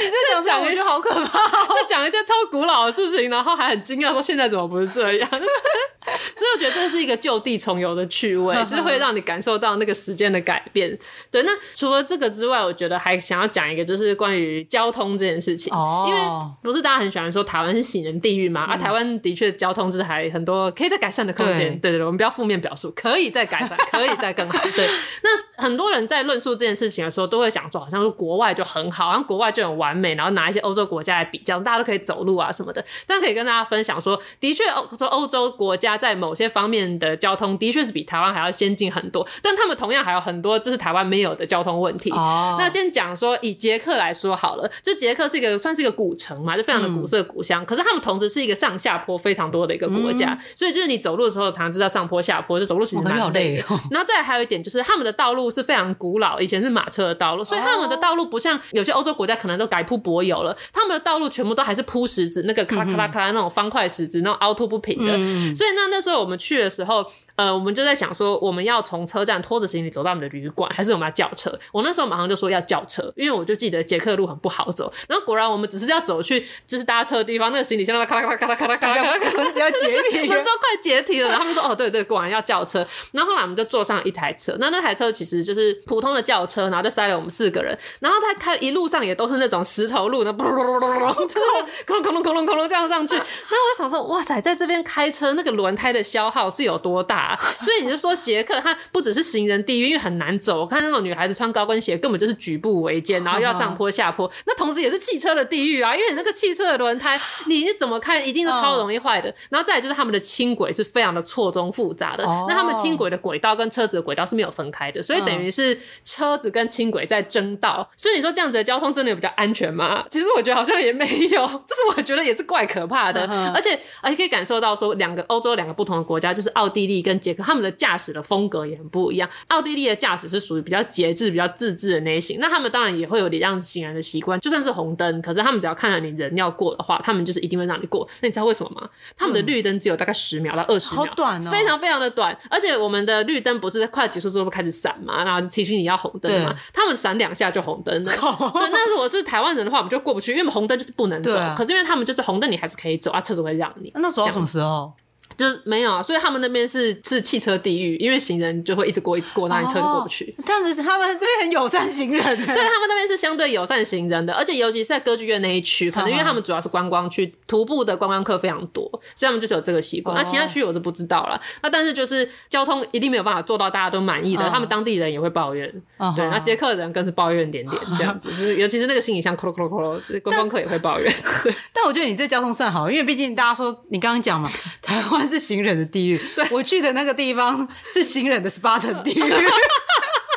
你这讲讲一句好可怕，再讲一些超古老的事情，然后还很惊讶说现在怎么不是这样？所以我觉得这是一个就地重游的趣味，就是会让你感受到那个时间的改变。对，那除了这个之外，我觉得还想要讲一个，就是关于交通这件事情。哦，因为不是大家很喜欢说台湾是行人地狱嘛？啊，台湾的确交通是还很多可以再改善的空间。对对对，我们不要负面表述，可以再改善，可以再更好。对，那很多人在论述这件事情的时候，都会想说，好像是国外就很好，好像国外就。很完美，然后拿一些欧洲国家来比较，大家都可以走路啊什么的。但可以跟大家分享说，的确欧说欧洲国家在某些方面的交通的确是比台湾还要先进很多，但他们同样还有很多就是台湾没有的交通问题。哦，那先讲说以捷克来说好了，就捷克是一个算是一个古城嘛，就非常的古色古香。嗯、可是他们同时是一个上下坡非常多的一个国家，嗯、所以就是你走路的时候常常就在上坡下坡，就走路其实蛮累的。哦、然后再还有一点就是他们的道路是非常古老，以前是马车的道路，所以他们的道路不像有些欧洲国家可能都改铺柏油。了，他们的道路全部都还是铺石子，那个咔啦咔啦咔啦那种方块石子，那种凹凸不平的。嗯、所以那那时候我们去的时候。呃，我们就在想说，我们要从车站拖着行李走到我们的旅馆，还是我们要叫车？我那时候马上就说要叫车，因为我就记得捷克路很不好走。然后果然，我们只是要走去就是搭车的地方，那个行李箱咔啦咔啦咔啦咔啦咔啦咔啦，可能只要解体，都快解体了。然后他们说，哦，对对，果然要叫车。然后后来我们就坐上一台车，那那台车其实就是普通的轿车，然后就塞了我们四个人。然后他开一路上也都是那种石头路，那咚咚咚咚咚，咚咚咚咚这样上去。然后我就想说，哇塞，在这边开车那个轮胎的消耗是有多大？所以你就说。捷克它不只是行人地狱，因为很难走。我看那种女孩子穿高跟鞋，根本就是举步维艰，然后要上坡 下坡。那同时也是汽车的地狱啊，因为你那个汽车的轮胎，你怎么看一定是超容易坏的。然后再来就是他们的轻轨是非常的错综复杂的。那他们轻轨的轨道跟车子的轨道是没有分开的，所以等于是车子跟轻轨在争道。所以你说这样子的交通真的有比较安全吗？其实我觉得好像也没有，这是我觉得也是怪可怕的。而且而且可以感受到说，两个欧洲两个不同的国家，就是奥地利跟捷克，他们的驾驶的风格也很不一样。奥地利的驾驶是属于比较节制、比较自制的类型，那他们当然也会有礼让行人的习惯，就算是红灯，可是他们只要看到你人要过的话，他们就是一定会让你过。那你知道为什么吗？他们的绿灯只有大概十秒到二十秒，好短哦，非常非常的短。而且我们的绿灯不是快结束之后会开始闪嘛，然后就提醒你要红灯嘛，他们闪两下就红灯了。对，那如果是台湾人的话，我们就过不去，因为红灯就是不能走。可是因为他们就是红灯，你还是可以走啊，车子会让你。那走到什么时候？就是没有啊，所以他们那边是是汽车地狱，因为行人就会一直过一直过，那你车就过不去。哦、但是他们这边很友善行人，对，他们那边是相对友善行人的，而且尤其是在歌剧院那一区，可能因为他们主要是观光区，徒步的观光客非常多，所以他们就是有这个习惯。那、哦、其他区我是不知道了。那但是就是交通一定没有办法做到大家都满意的，哦、他们当地人也会抱怨，哦、对，那捷克人更是抱怨点点这样子，哦、就是尤其是那个行李箱，咯咯咯咯，观光客也会抱怨。但，对但我觉得你这交通算好，因为毕竟大家说你刚刚讲嘛，台湾是行人的地狱。对，我去的那个地方是行人的十八层地狱。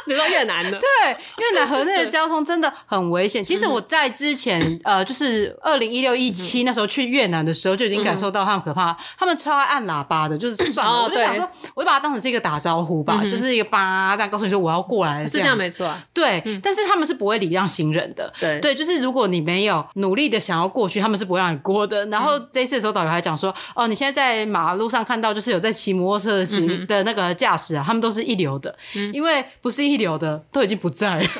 你说越南的，对，越南河内的交通真的很危险。其实我在之前，呃，就是二零一六一七那时候去越南的时候，就已经感受到他们可怕。他们超爱按喇叭的，就是算了，我就想说，我就把它当成是一个打招呼吧，就是一个叭这样告诉你说我要过来，是这样没错啊。对，但是他们是不会礼让行人的。对对，就是如果你没有努力的想要过去，他们是不会让你过的。然后这一次的时候，导游还讲说，哦，你现在在马路上看到就是有在骑摩托车行的那个驾驶啊，他们都是一流的，因为不是一。有的都已经不在了。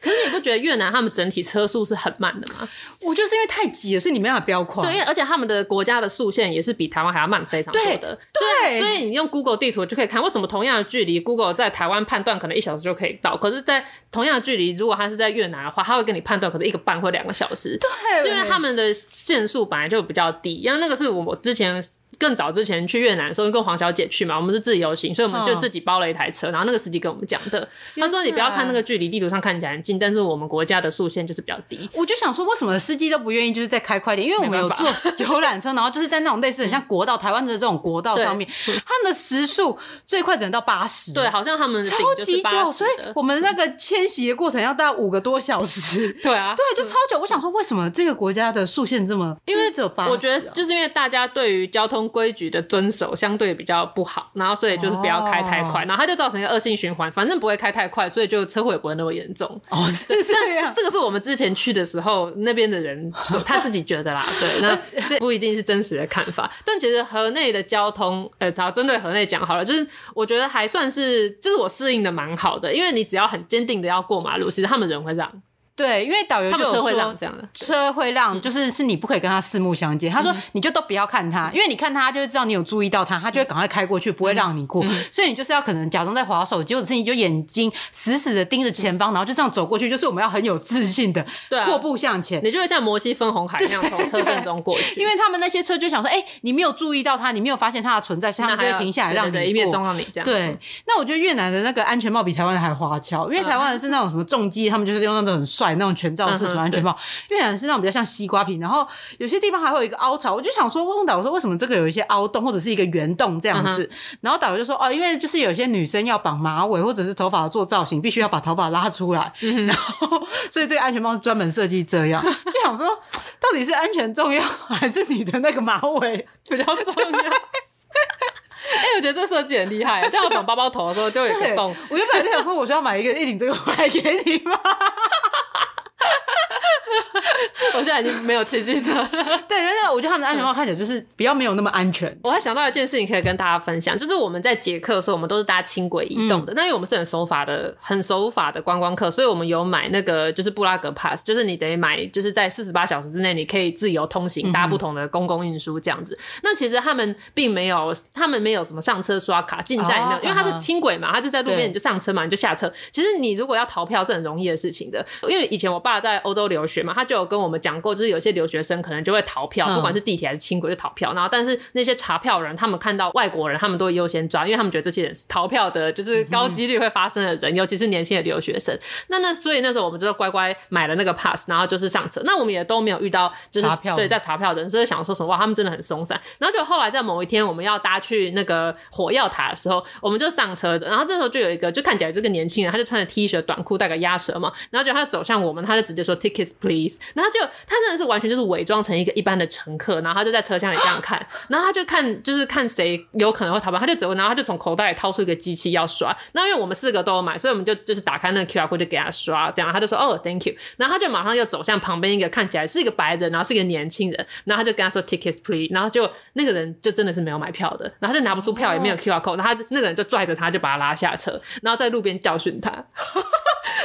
可是你不觉得越南他们整体车速是很慢的吗？我就是因为太急了，所以你没办法飙快。对，而且他们的国家的速限也是比台湾还要慢非常多的。对，所以你用 Google 地图就可以看，为什么同样的距离，Google 在台湾判断可能一小时就可以到，可是，在同样的距离，如果他是在越南的话，他会跟你判断可能一个半或两个小时。对，是因为他们的限速本来就比较低，因为那个是我之前。更早之前去越南的时候，跟黄小姐去嘛，我们是自由行，所以我们就自己包了一台车。然后那个司机跟我们讲的，他说：“你不要看那个距离，地图上看起来很近，但是我们国家的速限就是比较低。”我就想说，为什么司机都不愿意就是再开快点？因为我们有坐 游览车，然后就是在那种类似很像国道，台湾的这种国道上面，他们的时速最快只能到八十。对，好像他们超级久，所以我们那个迁徙的过程要大概五个多小时。对啊，对，就超久。我想说，为什么这个国家的速限这么？因为只有八十。我觉得就是因为大家对于交通规矩的遵。守相对比较不好，然后所以就是不要开太快，哦、然后它就造成一个恶性循环。反正不会开太快，所以就车祸也不会那么严重。哦，是这样。这个是我们之前去的时候那边的人说他自己觉得啦，对，那不一定是真实的看法。但其实河内的交通，呃，好，针对河内讲好了，就是我觉得还算是，就是我适应的蛮好的，因为你只要很坚定的要过马路，其实他们人会让。对，因为导游就说车会让这样的，车会让，就是是你不可以跟他四目相接。他说你就都不要看他，因为你看他就会知道你有注意到他，他就会赶快开过去，不会让你过。所以你就是要可能假装在划手机，或者是你就眼睛死死的盯着前方，然后就这样走过去。就是我们要很有自信的阔步向前，你就会像摩西分红海 一样从车阵中过去。因为他们那些车就想说，哎，你没有注意到他，你没有发现他的存在，所以他们就会停下来让你一面撞到你这样。对，那我觉得越南的那个安全帽比台湾的还花俏，因为台湾的是那种什么重机，他们就是用那种很帅那种全罩式。什么安全帽？越南是那种比较像西瓜皮，然后有些地方还会有一个凹槽。我就想说，问导游说为什么这个有一些凹洞或者是一个圆洞这样子？然后导游就说哦，因为就是有些女生要绑马尾或者是头发做造型，必须要把头发拉出来，然后所以这个安全帽是专门设计这样。就想说，到底是安全重要还是你的那个马尾比较重要？哎、欸，我觉得这设计很厉害，这样绑包包头的时候就有一个洞。我原本在想说，我需要买一个一顶这个回来给你吗？我现在已经没有骑机车了。对，但是我觉得他们的安全帽看起来就是比较没有那么安全。我还想到一件事情可以跟大家分享，就是我们在捷克的时候，我们都是搭轻轨移动的。那、嗯、因为我们是很守法的、很守法的观光客，所以我们有买那个就是布拉格 pass，就是你得买，就是在四十八小时之内你可以自由通行，搭不同的公共运输这样子。嗯、那其实他们并没有，他们没有什么上车刷卡进站没有，因为它是轻轨嘛，它就在路边，你就上车嘛，你就下车。其实你如果要逃票是很容易的事情的，因为以前我爸在欧洲留学嘛，他就有跟我们讲过，就是有些留学生可能就会逃票，不管是地铁还是轻轨就逃票。然后，但是那些查票人，他们看到外国人，他们都会优先抓，因为他们觉得这些人是逃票的，就是高几率会发生的人，尤其是年轻的留学生。那那所以那时候我们就乖乖买了那个 pass，然后就是上车。那我们也都没有遇到就是对在查票的人，所以想说什么哇，他们真的很松散。然后就后来在某一天我们要搭去那个火药塔的时候，我们就上车的。然后这时候就有一个就看起来这个年轻人，他就穿着 T 恤短裤，带个鸭舌嘛，然后就他走向我们，他就直接说 tickets please，然后就。他真的是完全就是伪装成一个一般的乘客，然后他就在车厢里这样看，然后他就看就是看谁有可能会逃跑，他就走，然后他就从口袋里掏出一个机器要刷。那因为我们四个都有买，所以我们就就是打开那个 QR code 就给他刷，这样他就说哦，Thank you。然后他就马上又走向旁边一个看起来是一个白人，然后是一个年轻人，然后他就跟他说 Tickets please，然后就那个人就真的是没有买票的，然后他就拿不出票，也没有 QR code，然后他那个人就拽着他就把他拉下车，然后在路边教训他。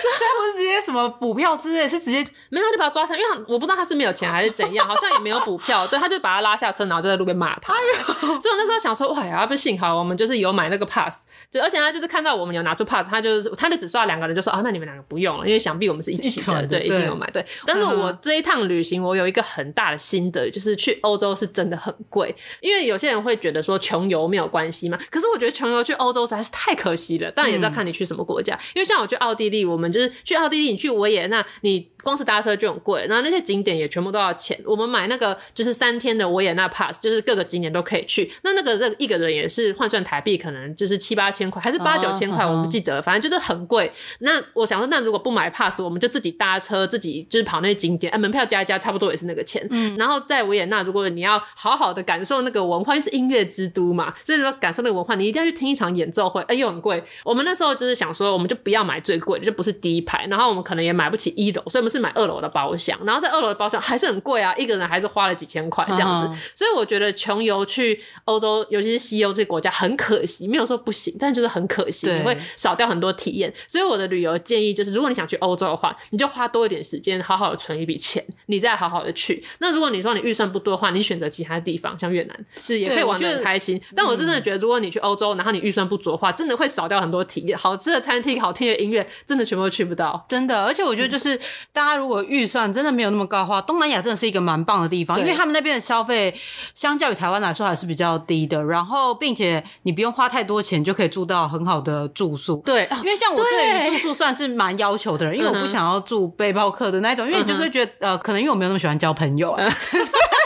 所以他不是直接什么补票之类，是直接没有他就把他抓下，因为他我不知道他是没有钱还是怎样，好像也没有补票，对，他就把他拉下车，然后就在路边骂他。哎、所以我那时候想说，哇呀，不幸好我们就是有买那个 pass，就而且他就是看到我们有拿出 pass，他就是他就只刷两个人，就说啊，那你们两个不用了，因为想必我们是一起的，对，一定有买。对，但是我这一趟旅行，我有一个很大的心得，就是去欧洲是真的很贵，因为有些人会觉得说穷游没有关系嘛，可是我觉得穷游去欧洲实在是太可惜了。当然也是要看你去什么国家，因为像我去奥地利，我们就是去奥地利，你去我也那，你。光是搭车就很贵，然后那些景点也全部都要钱。我们买那个就是三天的维也纳 pass，就是各个景点都可以去。那那个这一个人也是换算台币，可能就是七八千块，还是八九千块，我不记得了，反正就是很贵。那我想说，那如果不买 pass，我们就自己搭车，自己就是跑那些景点，哎，门票加一加，差不多也是那个钱。嗯。然后在维也纳，如果你要好好的感受那个文化，因为是音乐之都嘛，所以说感受那个文化，你一定要去听一场演奏会，哎，又很贵。我们那时候就是想说，我们就不要买最贵的，就不是第一排，然后我们可能也买不起一楼，所以我们是买二楼的包。厢，然后在二楼的包厢还是很贵啊，一个人还是花了几千块这样子，uh. 所以我觉得穷游去欧洲，尤其是西欧这些国家很可惜，没有说不行，但就是很可惜，对你会少掉很多体验。所以我的旅游建议就是，如果你想去欧洲的话，你就花多一点时间，好好的存一笔钱，你再好好的去。那如果你说你预算不多的话，你选择其他地方，像越南，就是也可以玩得很开心。我但我真的觉得，如果你去欧洲，然后你预算不足的话，真的会少掉很多体验，好吃的餐厅、好听的音乐，真的全部都去不到。真的，而且我觉得就是、嗯、大家如果预算。真的没有那么高的话，东南亚真的是一个蛮棒的地方，因为他们那边的消费相较于台湾来说还是比较低的，然后并且你不用花太多钱就可以住到很好的住宿。对，因为像我对于住宿算是蛮要求的人，因为我不想要住背包客的那种，因为你就是会觉得呃，可能因为我没有那么喜欢交朋友啊。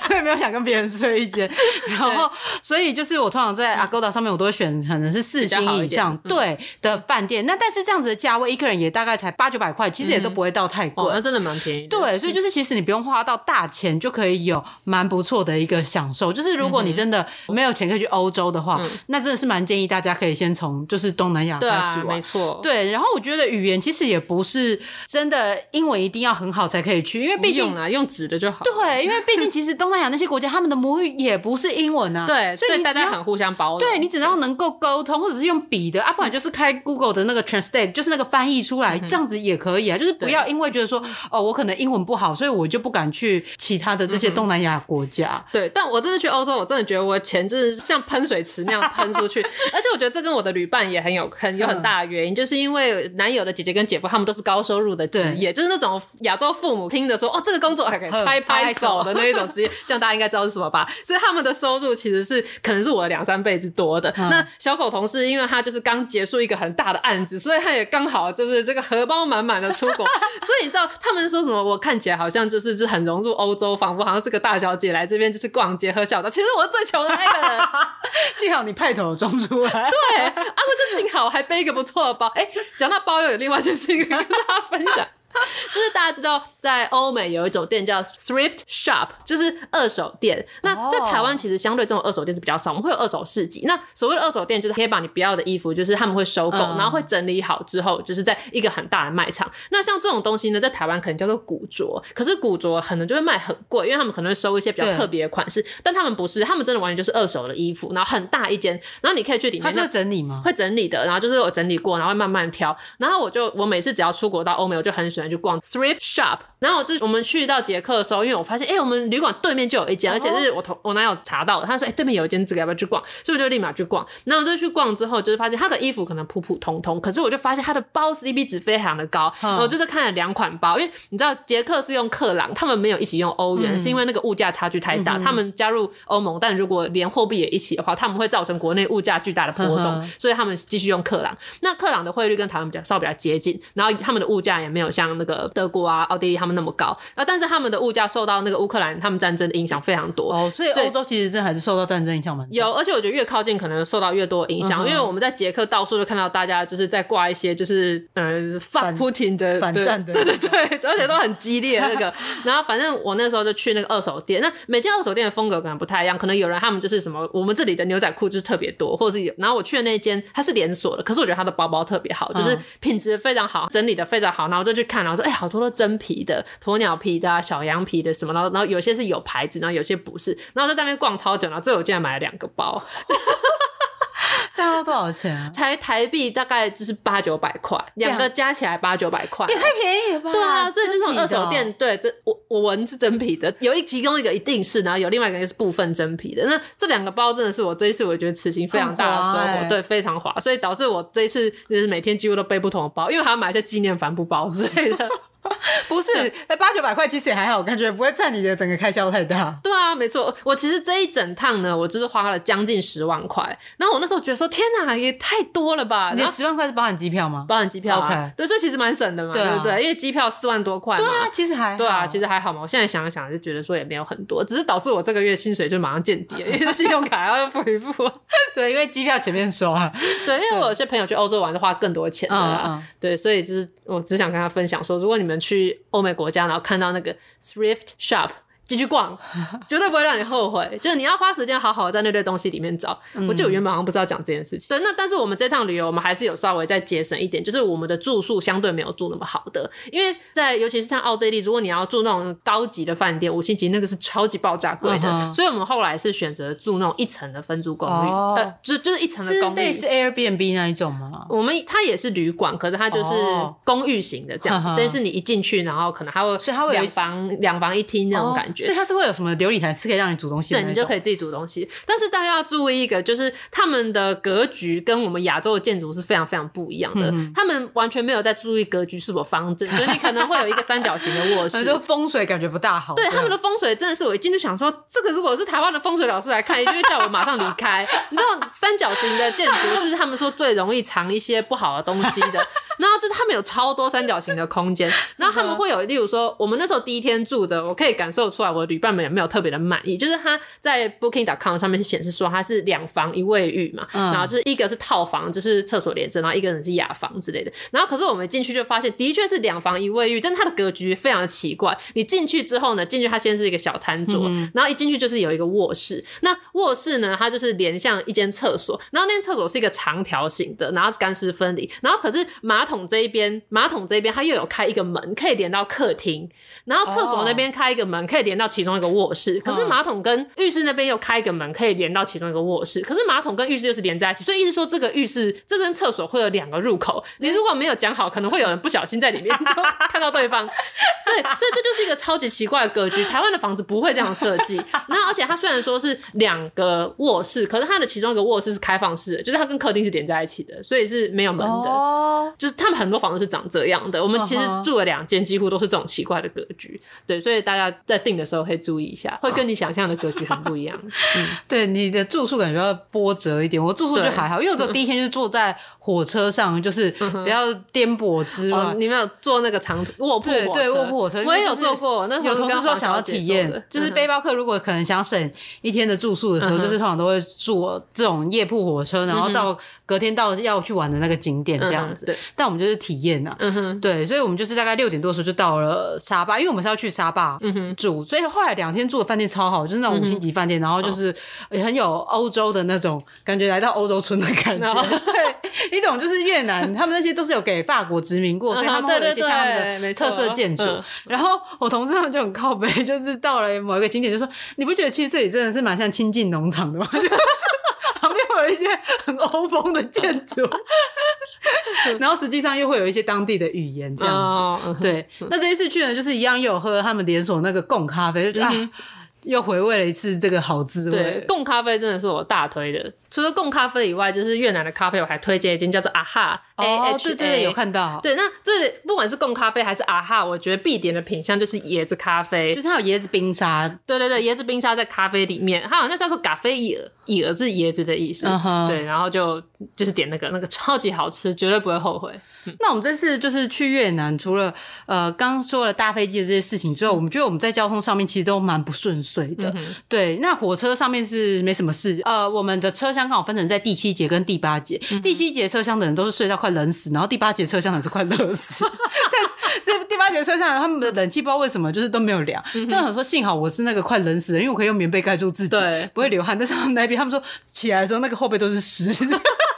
所以没有想跟别人睡一间，然后所以就是我通常在 Agoda 上面我都会选可能是四星以上对的饭店。那但是这样子的价位，一个人也大概才八九百块，其实也都不会到太贵，那真的蛮便宜。对，所以就是其实你不用花到大钱就可以有蛮不错的一个享受。就是如果你真的没有钱可以去欧洲的话，那真的是蛮建议大家可以先从就是东南亚开始玩。没错。对，然后我觉得语言其实也不是真的英文一定要很好才可以去，因为毕竟啊用纸的就好。对，因为毕竟其实东。东南亚那些国家，他们的母语也不是英文啊，对，所以大家很互相包容。对，你只要能够沟通，或者是用笔的啊，不然就是开 Google 的那个 Translate，就是那个翻译出来，这样子也可以啊。就是不要因为觉得说，哦，我可能英文不好，所以我就不敢去其他的这些东南亚国家。对，但我这次去欧洲，我真的觉得我钱就是像喷水池那样喷出去，而且我觉得这跟我的旅伴也很有很有很大的原因，就是因为男友的姐姐跟姐夫他们都是高收入的职业，就是那种亚洲父母听着说，哦，这个工作还可以拍拍手的那一种职业。这样大家应该知道是什么吧？所以他们的收入其实是可能是我的两三倍之多的。嗯、那小狗同事，因为他就是刚结束一个很大的案子，所以他也刚好就是这个荷包满满的出国。所以你知道他们说什么？我看起来好像就是就很融入欧洲，仿佛好像是个大小姐来这边就是逛街喝小的。其实我是最穷的那个人。幸好你派头装出来。对，啊不就幸好我还背一个不错的包。哎、欸，讲到包又有另外就是一个跟大家分享。就是大家知道，在欧美有一种店叫 thrift shop，就是二手店。那在台湾其实相对这种二手店是比较少，我们会有二手市集。那所谓的二手店，就是可以把你不要的衣服，就是他们会收购，然后会整理好之后，就是在一个很大的卖场。那像这种东西呢，在台湾可能叫做古着，可是古着可能就会卖很贵，因为他们可能会收一些比较特别的款式。但他们不是，他们真的完全就是二手的衣服，然后很大一间，然后你可以去里面。他是会整理吗？会整理的，然后就是我整理过，然后会慢慢挑。然后我就我每次只要出国到欧美，我就很喜欢。去逛 thrift shop，然后就我们去到捷克的时候，因为我发现，哎、欸，我们旅馆对面就有一间，而且是我同我男友查到的，他说，哎、欸，对面有一间，这个要不要去逛？所以我就立马去逛。然后我就去逛之后，就是发现他的衣服可能普普通通，可是我就发现他的包 CP 值非常的高。然后就是看了两款包，因为你知道捷克是用克朗，他们没有一起用欧元，嗯、是因为那个物价差距太大。嗯、他们加入欧盟，但如果连货币也一起的话，他们会造成国内物价巨大的波动，所以他们继续用克朗。那克朗的汇率跟台湾比较稍比较接近，然后他们的物价也没有像。像那个德国啊、奥地利他们那么高。那但是他们的物价受到那个乌克兰他们战争的影响非常多哦，所以欧洲其实这还是受到战争影响蛮。有，而且我觉得越靠近可能受到越多影响，嗯、因为我们在捷克到处都看到大家就是在挂一些就是呃反普丁的反战的，对对对，而且都很激烈那个。然后反正我那时候就去那个二手店，那每间二手店的风格可能不太一样，可能有人他们就是什么，我们这里的牛仔裤就是特别多，或者是有。然后我去的那间它是连锁的，可是我觉得它的包包特别好，就是品质非常好，整理的非常好。然后我就去看，然后说哎、好多都真皮的，鸵鸟皮的、啊、小羊皮的什么，然后然后有些是有牌子，然后有些不是。然后在那边逛超久，然后最后我竟然买了两个包。这样要多少钱啊？才台币大概就是八九百块，两个加起来八九百块，也太便宜了吧？对啊，所以这种二手店，对，这我我闻是真皮的，有一其中一个一定是，然后有另外一个是部分真皮的。那这两个包真的是我这一次我觉得此行非常大的收获，欸、对，非常划，所以导致我这一次就是每天几乎都背不同的包，因为还要买一些纪念帆布包之类的。不是，那八九百块其实也还好，感觉不会占你的整个开销太大。对啊，没错，我其实这一整趟呢，我就是花了将近十万块。然后我那时候觉得说，天哪，也太多了吧？你的十万块是包含机票吗？包含机票啊。OK，对，这其实蛮省的嘛，对不对？因为机票四万多块嘛。对啊，其实还好。对啊，其实还好嘛。我现在想一想，就觉得说也没有很多，只是导致我这个月薪水就马上见底了，因为信用卡要付一付。对，因为机票前面刷。对，因为我有些朋友去欧洲玩，就花更多钱的啦。对，所以就是我只想跟他分享说，如果你们去欧美国家，然后看到那个 thrift shop。继续逛，绝对不会让你后悔。就是你要花时间好好的在那堆东西里面找。嗯、我记得我原本好像不是要讲这件事情。对，那但是我们这趟旅游，我们还是有稍微再节省一点，就是我们的住宿相对没有住那么好的，因为在尤其是像奥地利，如果你要住那种高级的饭店，五星级那个是超级爆炸贵的，嗯、所以我们后来是选择住那种一层的分租公寓，哦、呃，就就是一层的公寓。是类似 Airbnb 那一种吗？我们它也是旅馆，可是它就是公寓型的这样子，哦、但是你一进去，然后可能还会，所以它会两房两房一厅那种感觉，哦、所以它是会有什么？琉璃台是可以让你煮东西的，对，你就可以自己煮东西。但是大家要注意一个，就是他们的格局跟我们亚洲的建筑是非常非常不一样的。嗯、他们完全没有在注意格局是否方正，所以你可能会有一个三角形的卧室，就风水感觉不大好。对，他们的风水真的是，我一进去想说，这个如果是台湾的风水老师来看，一定会叫我马上离开。你知道，三角形的建筑是他们说最容易藏一些不好的东西的。然后就是他们有超多三角形的空间，然后他们会有，例如说我们那时候第一天住的，我可以感受出来，我的旅伴们也没有特别的满意。就是他在 Booking.com 上面是显示说他是两房一卫浴嘛，嗯、然后就是一个是套房，就是厕所连着，然后一个人是雅房之类的。然后可是我们进去就发现，的确是两房一卫浴，但它的格局非常的奇怪。你进去之后呢，进去它先是一个小餐桌，嗯、然后一进去就是有一个卧室。那卧室呢，它就是连向一间厕所，然后那间厕所是一个长条形的，然后干湿分离。然后可是马桶这一边，马桶这边它又有开一个门，可以连到客厅。然后厕所那边开一个门，可以连到其中一个卧室。可是马桶跟浴室那边又开一个门，可以连到其中一个卧室。可是马桶跟浴室又是连在一起，所以意思说这个浴室这跟厕所会有两个入口。你如果没有讲好，可能会有人不小心在里面就看到对方。对，所以这就是一个超级奇怪的格局。台湾的房子不会这样设计。那而且它虽然说是两个卧室，可是它的其中一个卧室是开放式的，就是它跟客厅是连在一起的，所以是没有门的。哦，就是他们很多房子是长这样的。我们其实住了两间，几乎都是这种奇怪的格局。对，所以大家在定的时候可以注意一下，会跟你想象的格局很不一样。嗯，对，你的住宿感觉要波折一点。我住宿就还好，因为我只有第一天就是坐在火车上，就是比较颠簸之外。你没有坐那个长途卧铺？对对，卧铺火车我也有坐过。那有同事说想要体验，就是背包客如果可能想省一天的住宿的时候，就是通常都会坐这种夜铺火车，然后到隔天到要去玩的那个景点这样子。对，但我们就是体验呐。对，所以我们就是大概六点多的时候就到了沙巴，因为我们是要去沙巴住，所以后来两天住的饭店超好，就是那种五星级饭店，然后就是也很有欧洲的那种感觉，来到欧洲村的感觉。对，一种就是越南，他们那些都是有给法国殖民过，所以他们会有一些像他们的特色建筑。然后我同事他们就很靠北，就是到了某一个景点，就说你不觉得其实这里真的是蛮像亲近农场的吗？会有一些很欧风的建筑，然后实际上又会有一些当地的语言这样子。对，那这一次去呢，就是一样又有喝他们连锁那个贡咖啡，就觉得啊，又回味了一次这个好滋味。对，贡咖啡真的是我大推的。除了贡咖啡以外，就是越南的咖啡，我还推荐一间叫做阿哈。哦，A H A, 对对，有看到。对，那这不管是贡咖啡还是阿哈，我觉得必点的品相就是椰子咖啡，就是它有椰子冰沙。对对对，椰子冰沙在咖啡里面，它好像叫做咖啡椰，椰是椰子的意思。Uh huh. 对，然后就就是点那个，那个超级好吃，绝对不会后悔。嗯、那我们这次就是去越南，除了呃刚刚说了搭飞机的这些事情之后，嗯、我们觉得我们在交通上面其实都蛮不顺遂的。嗯、对，那火车上面是没什么事。呃，我们的车厢刚好分成在第七节跟第八节，嗯、第七节车厢的人都是睡到快冷死，然后第八节车厢的人是快热死。但是这第八节车厢他们的冷气不知道为什么就是都没有凉。但是很说幸好我是那个快冷死的，因为我可以用棉被盖住自己，对不会流汗。但是他们那边他们说起来的时候那个后背都是湿的。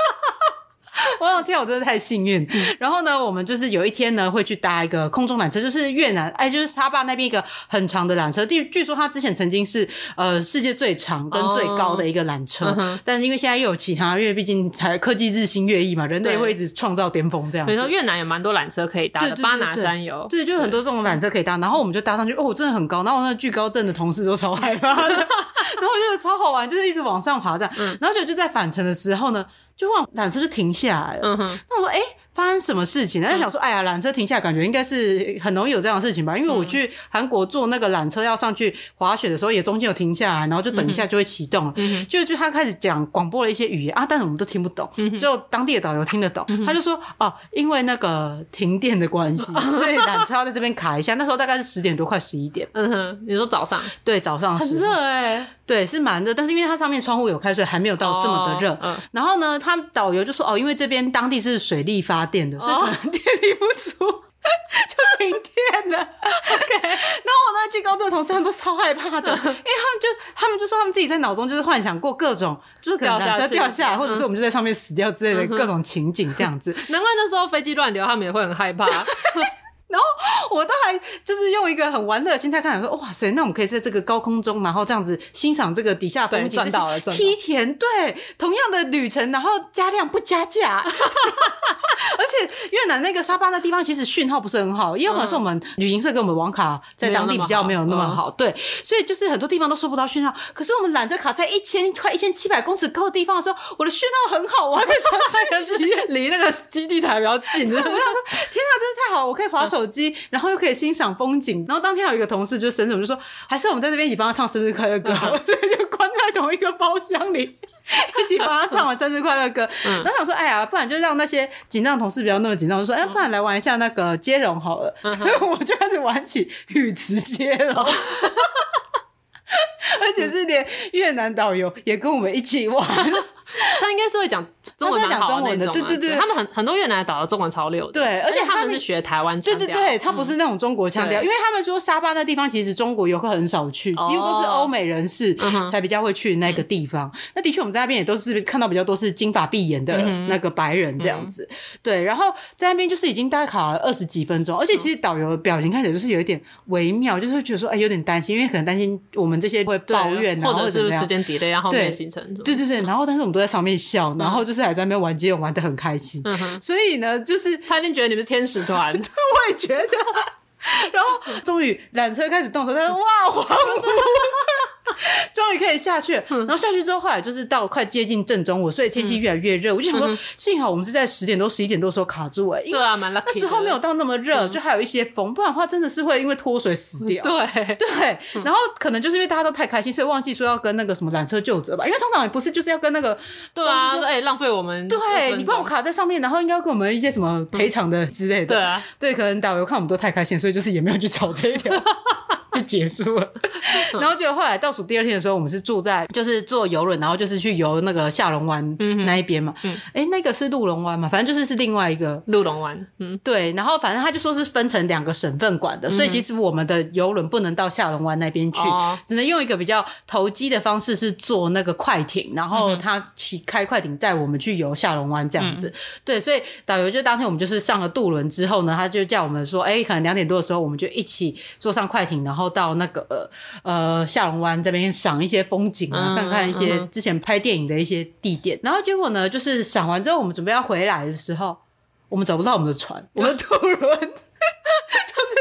天，我真的太幸运。嗯、然后呢，我们就是有一天呢，会去搭一个空中缆车，就是越南，哎，就是他爸那边一个很长的缆车。据据说他之前曾经是呃世界最长跟最高的一个缆车，但是因为现在又有其他，因为毕竟才科技日新月异嘛，人类会一直创造巅峰这样。比如说越南有蛮多缆车可以搭的，巴拿山有，对，就很多这种缆车可以搭。然后我们就搭上去，哦，真的很高。然后我那个惧高症的同事都超害怕的，然后我觉得超好玩，就是一直往上爬这样。嗯、然后就就在返程的时候呢。就让缆车就停下来了。嗯哼，那我说，哎、欸，发生什么事情？然后想说，哎呀，缆车停下来，感觉应该是很容易有这样的事情吧？因为我去韩国坐那个缆车要上去滑雪的时候，也中间有停下来，然后就等一下就会启动了。嗯，就就他开始讲广播的一些语言啊，但是我们都听不懂，只有当地的导游听得懂。他就说，哦，因为那个停电的关系，所以缆车要在这边卡一下。那时候大概是十点多，快十一点。嗯哼，你说早上？对，早上很热哎、欸。对，是蛮热，但是因为它上面窗户有开，所以还没有到这么的热。哦嗯、然后呢，他导游就说：“哦，因为这边当地是水力发电的，所以可能 电力不足，哦、就停电了。” OK。然后我那去高中的同事他们都超害怕的，嗯、因为他们就他们就说他们自己在脑中就是幻想过各种，就是可能缆车掉下来，或者是我们就在上面死掉之类的各种情景这样子。嗯、难怪那时候飞机乱流，他们也会很害怕。然后我都还就是用一个很玩乐的心态看，说哇塞，那我们可以在这个高空中，然后这样子欣赏这个底下风景，赚到，梯田，对，同样的旅程，然后加量不加价，而且越南那个沙巴那地方其实讯号不是很好，也有可能是我们旅行社跟我们网卡在当地比较没有那么好，对，所以就是很多地方都收不到讯号。可是我们缆车卡在一千快一千七百公尺高的地方的时候，我的讯号很好，我还可以传讯息，离那个基地台比较近。我想说，天哪，真是太好了，我可以滑手机，然后又可以欣赏风景。然后当天有一个同事就生日，我就说，还是我们在这边一起帮他唱生日快乐歌，所以 就关在同一个包厢里，一起帮他唱完生日快乐歌。然后想说，哎呀，不然就让那些紧张的同事不要那么紧张。我说，哎，不然来玩一下那个接龙好了。所以我就开始玩起语词接龙，而且是连越南导游也跟我们一起玩。他应该是会讲中文蛮好的那种，对对对，他们很很多越南的导游中文超溜的，对，而且他们是学台湾腔调，对对对，他不是那种中国腔调，因为他们说沙巴那地方其实中国游客很少去，几乎都是欧美人士才比较会去那个地方。那的确，我们在那边也都是看到比较多是金发碧眼的那个白人这样子，对。然后在那边就是已经大概卡了二十几分钟，而且其实导游的表情看起来就是有一点微妙，就是会觉得说哎有点担心，因为可能担心我们这些会抱怨，或者是时间 delay 然后行程，对对对。然后但是我们都在上面笑，然后就是还在那边玩街友，玩的很开心。嗯、所以呢，就是他一定觉得你们是天使团，我也觉得。然后终于缆车开始动的时候，他说：“ 哇，黄昏。” 终于可以下去，然后下去之后，后来就是到快接近正中午，所以天气越来越热。我就想说，幸好我们是在十点多、十一点多的时候卡住哎，对啊，蛮。那时候没有到那么热，就还有一些风，不然的话真的是会因为脱水死掉。对对，然后可能就是因为大家都太开心，所以忘记说要跟那个什么缆车救者吧，因为通常也不是就是要跟那个对啊，哎，浪费我们，对你帮我卡在上面，然后应该要跟我们一些什么赔偿的之类的。对啊，对，可能导游看我们都太开心，所以就是也没有去吵这一条。就结束了，然后就后来倒数第二天的时候，我们是住在就是坐游轮，然后就是去游那个下龙湾那一边嘛。嗯，哎、欸，那个是鹿龙湾嘛，反正就是是另外一个鹿龙湾。嗯，对。然后反正他就说是分成两个省份管的，嗯、所以其实我们的游轮不能到下龙湾那边去，哦、只能用一个比较投机的方式是坐那个快艇，然后他起开快艇带我们去游下龙湾这样子。嗯、对，所以导游就当天我们就是上了渡轮之后呢，他就叫我们说，哎、欸，可能两点多的时候我们就一起坐上快艇，然后。到那个呃下龙湾这边赏一些风景啊，嗯、看看一些之前拍电影的一些地点。嗯、然后结果呢，就是赏完之后，我们准备要回来的时候，我们找不到我们的船，我们的渡轮就是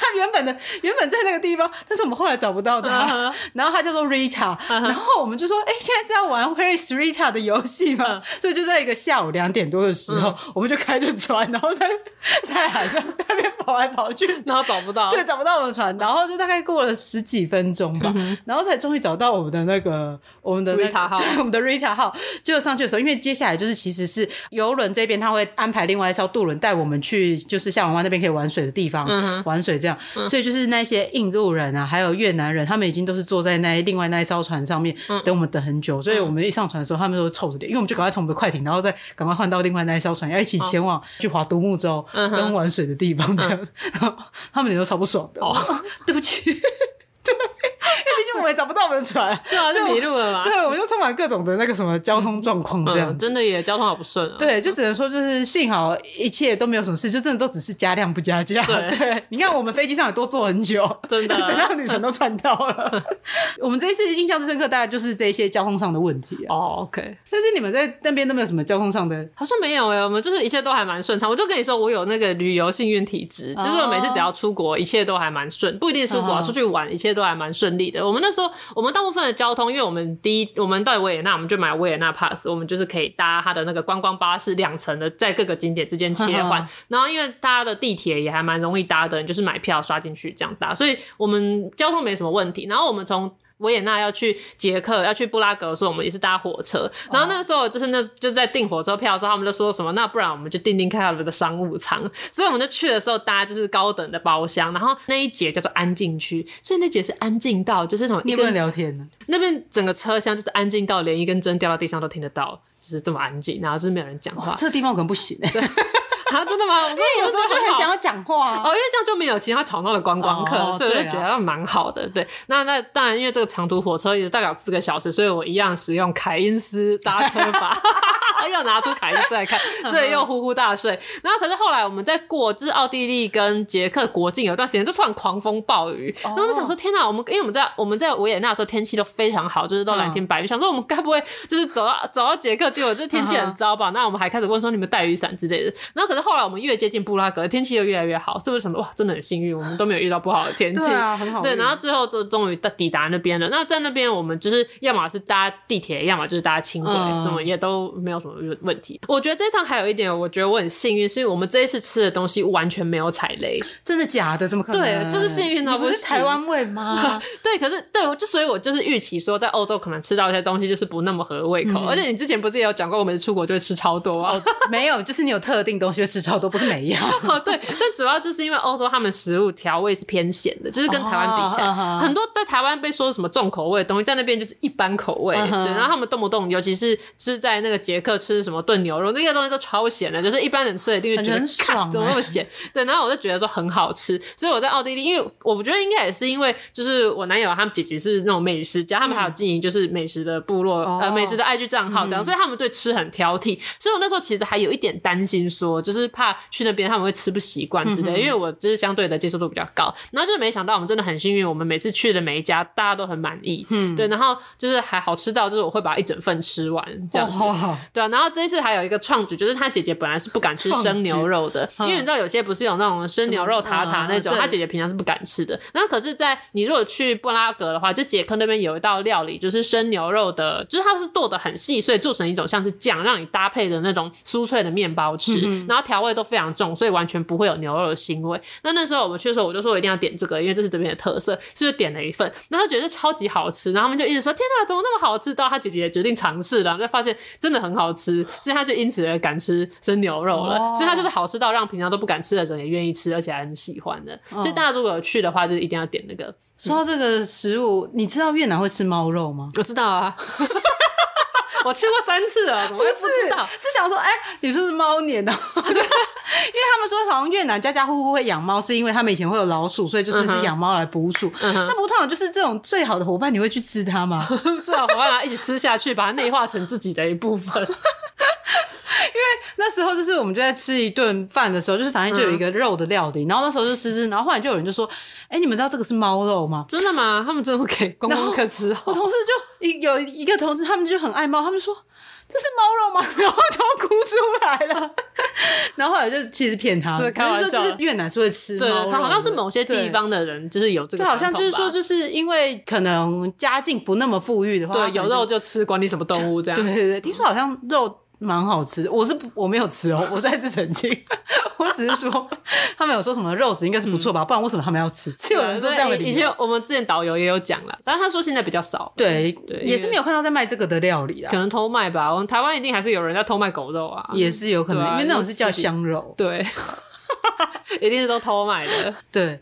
他原本的原本在那个地方，但是我们后来找不到他。Uh huh. 然后他叫做 Rita，、uh huh. 然后我们就说，哎、欸，现在是要玩 Where is Rita 的游戏吗？Uh huh. 所以就在一个下午两点多的时候，uh. 我们就开着船，然后在在海上在那边跑来跑去，然后找不到，对，找不到我们的船，然后就大概过了十几分钟吧，uh. 然后才终于找到我们的那个我们的、那个、Rita 号，对，我们的 Rita 号，就上去的时候，因为接下来就是其实是游轮这边他会安排另外一艘渡轮带我们去，就是下龙湾那边可以玩水的地方、uh. 玩水这样，uh. 所以就是那些印度人啊，还有越南人，他们已经都是坐在那另外那一艘船上面等我们等很久，uh. 所以我们一上船的时候，他们都臭着脸，因为我们就赶快从我们的快艇，然后再赶快换到另外那一艘船，要一起前往去划独木舟跟玩水的地方这样，uh huh. 然后他们也都超不爽的，oh. 对不起，对。因为我们也找不到我们的船，对啊，就迷路了嘛。对，我们就充满各种的那个什么交通状况，这样、嗯、真的也交通好不顺啊。对，就只能说就是幸好一切都没有什么事，就真的都只是加量不加价。对，对，你看我们飞机上也多坐很久，真的，整趟旅程都赚到了。我们这一次印象最深刻，大概就是这一些交通上的问题啊。哦，OK。但是你们在那边都没有什么交通上的？好像没有哎、欸，我们就是一切都还蛮顺畅。我就跟你说，我有那个旅游幸运体质，就是我每次只要出国，一切都还蛮顺，不一定出国、啊，出去玩，一切都还蛮顺利的。我们那时候，我们。大部分的交通，因为我们第一，我们到维也纳，我们就买维也纳 pass，我们就是可以搭它的那个观光巴士，两层的，在各个景点之间切换。然后，因为搭的地铁也还蛮容易搭的，你就是买票刷进去这样搭，所以我们交通没什么问题。然后我们从维也纳要去捷克，要去布拉格的时候，我们也是搭火车。然后那个时候就是那就是在订火车票的时候，他们就说什么，那不然我们就订订看他们的商务舱。所以我们就去的时候搭就是高等的包厢，然后那一节叫做安静区，所以那节是安静到就是什么你不能聊天呢？那边整个车厢就是安静到连一根针掉到地上都听得到，就是这么安静，然后就是没有人讲话。这个地方我可能不行哎、欸。啊，真的吗？因为有时候就很想要讲话啊。哦，因为这样就没有其他吵闹的观光客，哦、所以我就觉得蛮好的。对，那那当然，因为这个长途火车也是大概有四个小时，所以我一样使用凯因斯搭车法。又拿出凯因斯来看，所以又呼呼大睡。然后可是后来我们在过就是奥地利跟捷克国境有段时间，就突然狂风暴雨。然后我就想说，天哪！我们因为我们在我们在维也纳的时候天气都非常好，就是都蓝天白云。想说我们该不会就是走到走到捷克，就有这天气很糟吧？那我们还开始问说你们带雨伞之类的。然后可是后来我们越接近布拉格，天气又越来越好，是不是想说哇，真的很幸运，我们都没有遇到不好的天气。对啊，很好。对，然后最后就终于到抵达那边了。那在那边我们就是要么是搭地铁，要么就是搭轻轨，什么也都没有什么问题。我觉得这趟还有一点，我觉得我很幸运，是因为我们这一次吃的东西完全没有踩雷。真的假的？怎么可能？对，就是幸运到不是台湾味吗？对，可是对，就所以我就是预期说，在欧洲可能吃到一些东西就是不那么合胃口。嗯、而且你之前不是也有讲过，我每次出国就会吃超多啊？哦、没有，就是你有特定东西会 吃超多，不是每一样。哦，对，但主要就是因为欧洲他们食物调味是偏咸的，就是跟台湾比起来，哦、很多在台湾被说什么重口味的东西，在那边就是一般口味。嗯、对，然后他们动不动，尤其是就是在那个捷克吃什么炖牛肉那些东西都超。咸的，就是一般人吃了一定会觉得很爽，怎么那么咸？对，然后我就觉得说很好吃，所以我在奥地利，因为我觉得应该也是因为，就是我男友他们姐姐是那种美食家，他们还有经营就是美食的部落，呃，美食的 IG 账号这样，所以他们对吃很挑剔。所以我那时候其实还有一点担心，说就是怕去那边他们会吃不习惯之类，因为我就是相对的接受度比较高。然后就是没想到我们真的很幸运，我们每次去的每一家大家都很满意，嗯，对，然后就是还好吃到就是我会把一整份吃完这样子，对啊。然后这一次还有一个创举，就是他姐姐本来是不敢吃生牛肉的，因为你知道有些不是有那种生牛肉塔塔那种，他姐姐平常是不敢吃的。然后可是，在你如果去布拉格的话，就捷克那边有一道料理，就是生牛肉的，就是它是剁的很细碎，做成一种像是酱，让你搭配的那种酥脆的面包吃。然后调味都非常重，所以完全不会有牛肉的腥味。那那时候我们去的时候，我就说我一定要点这个，因为这是这边的特色，所以就点了一份。然后觉得超级好吃，然后他们就一直说：“天哪，怎么那么好吃？”到他姐姐决定尝试了，就发现真的很好吃，所以他就因此而敢吃生牛肉。哦、所以他就是好吃到让平常都不敢吃的人也愿意吃，而且还很喜欢的。哦、所以大家如果有去的话，就是一定要点那个。说到这个食物，你知道越南会吃猫肉吗？我知道啊，我去过三次了，怎么不知道？是，是想说，哎、欸，你说是猫年的？对，因为他们说好像越南家家户户会养猫，是因为他们以前会有老鼠，所以就是是养猫来捕鼠。嗯、那不通常就是这种最好的伙伴，你会去吃它吗？最好伙伴，一起吃下去，把它内化成自己的一部分。因为那时候就是我们就在吃一顿饭的时候，就是反正就有一个肉的料理，嗯、然后那时候就吃吃，然后后来就有人就说：“哎、欸，你们知道这个是猫肉吗？”真的吗？他们真的会给观光客吃？我同事就一有一个同事，他们就很爱猫，他们就说。这是猫肉吗？然后就要哭出来了。然后后来就其实骗他，开玩笑，就是越南是会吃猫肉，对，好像是某些地方的人就是有这个，就好像就是说，就是因为可能家境不那么富裕的话，对，有肉就吃，管你什么动物这样。对对对，听说好像肉。蛮好吃，我是我没有吃哦，我再次澄清，我只是说他们有说什么肉质应该是不错吧，不然为什么他们要吃？是有人说这样的理由。以前我们之前导游也有讲了，但是他说现在比较少，对对，也是没有看到在卖这个的料理啊，可能偷卖吧。我们台湾一定还是有人在偷卖狗肉啊，也是有可能，因为那种是叫香肉，对，一定是都偷卖的，对。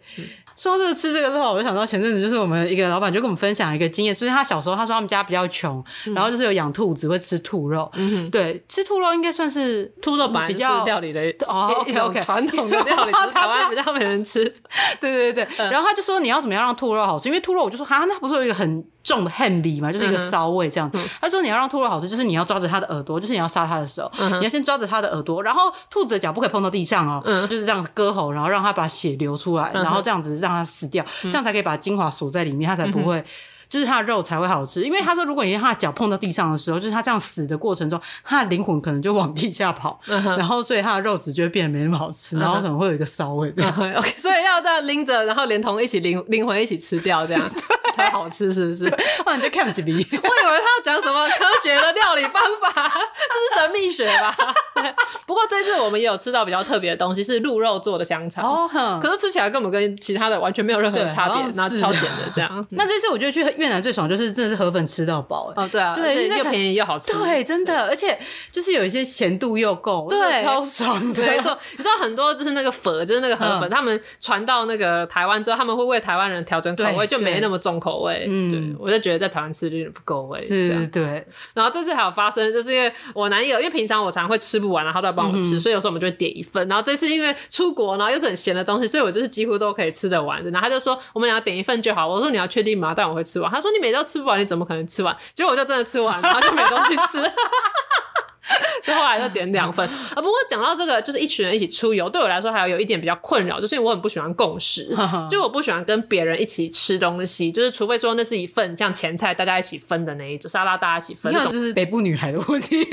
说到这个吃这个的话，我就想到前阵子就是我们一个老板就跟我们分享一个经验，所以他小时候他说他们家比较穷，嗯、然后就是有养兔子会吃兔肉，对，吃兔肉应该算是兔肉本来就是料理的哦，OK OK 传统的 料理，台湾比较没人吃，对对对。对，嗯、然后他就说你要怎么样让兔肉好吃，因为兔肉我就说哈，那不是有一个很。重的 hand 嘛，就是一个骚味这样。嗯、他说你要让兔肉好吃，就是你要抓着它的耳朵，就是你要杀它的时候，嗯、你要先抓着它的耳朵，然后兔子的脚不可以碰到地上哦，嗯、就是这样割喉，然后让它把血流出来，嗯、然后这样子让它死掉，嗯、这样才可以把精华锁在里面，它才不会。嗯就是它的肉才会好吃，因为他说，如果你让他的脚碰到地上的时候，就是他这样死的过程中，他的灵魂可能就往地下跑，嗯、然后所以他的肉质就会变得没那么好吃，然后可能会有一个骚味这样、嗯。OK，所以要这样拎着，然后连同一起灵灵魂一起吃掉，这样 才好吃，是不是？哇，你就看什么？我以为他要讲什么科学的料理方法，这是神秘学吧？不过这次我们也有吃到比较特别的东西，是鹿肉做的香肠。哦，可是吃起来根本跟其他的完全没有任何差别，然后超甜的这样。那这次我觉得去。越南最爽就是真的是河粉吃到饱哦，对啊，对，又便宜又好吃，对，真的，而且就是有一些咸度又够，对，超爽的。没错，你知道很多就是那个粉，就是那个河粉，他们传到那个台湾之后，他们会为台湾人调整口味，就没那么重口味。嗯，我就觉得在台湾吃有点不够味，是，对。然后这次还有发生，就是因为我男友，因为平常我常会吃不完，然后他都要帮我吃，所以有时候我们就会点一份。然后这次因为出国，然后又是很咸的东西，所以我就是几乎都可以吃得完。然后他就说我们俩点一份就好。我说你要确定吗？但我会吃完。他说你每道吃不完。你怎么可能吃完？结果我就真的吃完，然后就没东西吃。就后来就点两份啊。不过讲到这个，就是一群人一起出游，对我来说还有有一点比较困扰，就是因为我很不喜欢共食，就我不喜欢跟别人一起吃东西，就是除非说那是一份像前菜大家一起分的那一种沙拉，大家一起分，那种就是北部女孩的问题。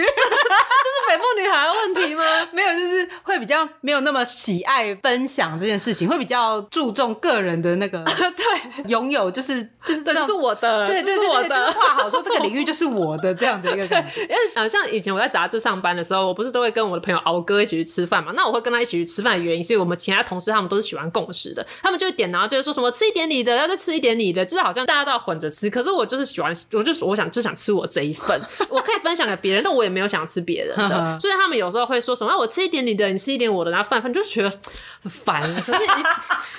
女孩的问题吗？没有，就是会比较没有那么喜爱分享这件事情，会比较注重个人的那个 对拥有，就是就是这是我的，对对对，我的话好说，这个领域就是我的这样的一个感觉。因为想像以前我在杂志上班的时候，我不是都会跟我的朋友敖哥一起去吃饭嘛？那我会跟他一起去吃饭的原因，所以我们其他同事他们都是喜欢共识的，他们就会点，然后就是说什么吃一点你的，要再吃一点你的，就是好像大家都要混着吃。可是我就是喜欢，我就是我想就想吃我这一份，我可以分享给别人，但我也没有想吃别人的。所以他们有时候会说什么，我吃一点你的，你吃一点我的，然后饭饭就觉得很烦。可是你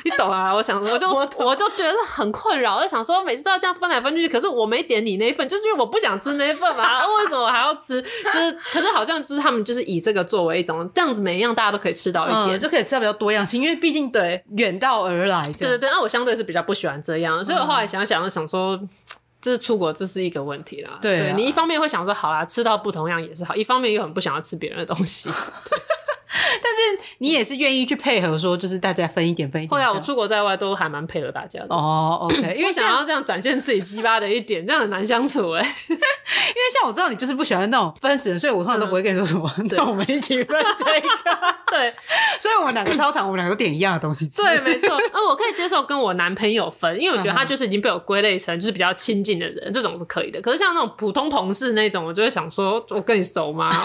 你懂啊？我想我就我我就觉得很困扰，我就想说每次都要这样分来分去，可是我没点你那一份，就是因为我不想吃那一份嘛。为什么我还要吃？就是可是好像就是他们就是以这个作为一种这样子，每一样大家都可以吃到一点，嗯、就可以吃到比较多样性。因为毕竟对远道而来，对对对。那我相对是比较不喜欢这样，所以我后来想想想说。这是出国，这是一个问题啦。对，你一方面会想说，好啦，吃到不同样也是好；一方面又很不想要吃别人的东西。对 但是你也是愿意去配合，说就是大家分一点分一点。后来我出国在外都还蛮配合大家的。哦，OK，因为想要这样展现自己鸡巴的一点，这样很难相处哎。因为像我知道你就是不喜欢那种分食，所以我通常都不会跟你说什么，那我们一起分这个。对，所以我们两个超常，我们两个都点一样的东西吃。对，没错。呃，我可以接受跟我男朋友分，因为我觉得他就是已经被我归类成就是比较亲近的人，这种是可以的。可是像那种普通同事那种，我就会想说，我跟你熟吗？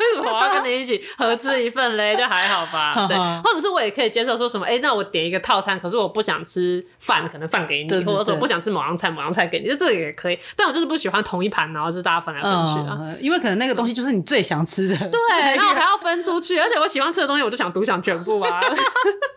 为什么我要跟你一起合吃一份嘞？就还好吧。对，或者是我也可以接受说什么，哎，那我点一个套餐，可是我不想吃饭，可能饭给你，或者说我不想吃某样菜，某样菜给你，就这个也可以。但我就是不喜欢同一盘，然后就是大家分来分去啊，因为可能那个东西就是你最想吃的。对，然后我还要分出去，而且我喜欢吃的东西，我就想独享全部啊。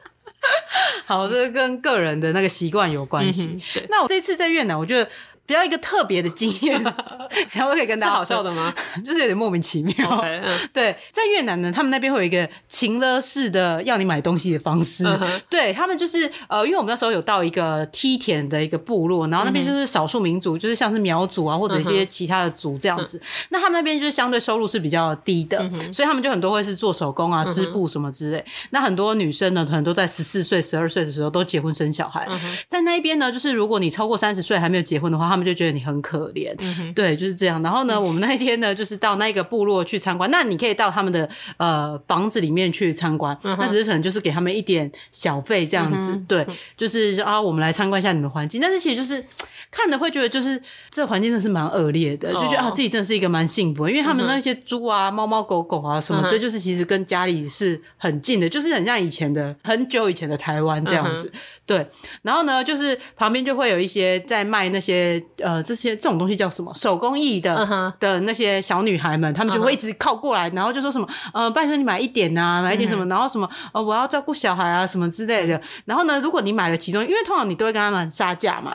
好，这跟个人的那个习惯有关系。那我这次在越南，我觉得。比较一个特别的经验，然后可以跟大家好笑的吗？就是有点莫名其妙。Okay, 嗯、对，在越南呢，他们那边会有一个情勒式的要你买东西的方式。对他们就是呃，因为我们那时候有到一个梯田的一个部落，然后那边就是少数民族，就是像是苗族啊或者一些其他的族这样子。那他们那边就是相对收入是比较低的，所以他们就很多会是做手工啊、织布什么之类。那很多女生呢，可能都在十四岁、十二岁的时候都结婚生小孩。在那边呢，就是如果你超过三十岁还没有结婚的话，他们们就觉得你很可怜。嗯、对，就是这样。然后呢，嗯、我们那一天呢，就是到那个部落去参观。那你可以到他们的呃房子里面去参观，嗯、那只是可能就是给他们一点小费这样子。嗯、对，就是啊，我们来参观一下你们环境。但是其实就是。看的会觉得就是这个环境真的是蛮恶劣的，就觉得啊自己真的是一个蛮幸福的，因为他们那些猪啊、猫猫狗狗啊什么，这就是其实跟家里是很近的，就是很像以前的很久以前的台湾这样子。对，然后呢，就是旁边就会有一些在卖那些呃这些这种东西叫什么手工艺的的那些小女孩们，她们就会一直靠过来，然后就说什么呃拜托你买一点啊，买一点什么，然后什么呃我要照顾小孩啊什么之类的。然后呢，如果你买了其中，因为通常你都会跟他们杀价嘛。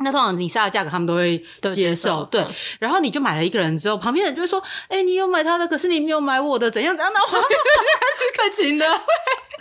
那通常你杀的价格，他们都会接受，对。然后你就买了一个人之后，旁边人就会说：“哎，你有买他的，可是你没有买我的，怎样怎样？”然后就开始客情的。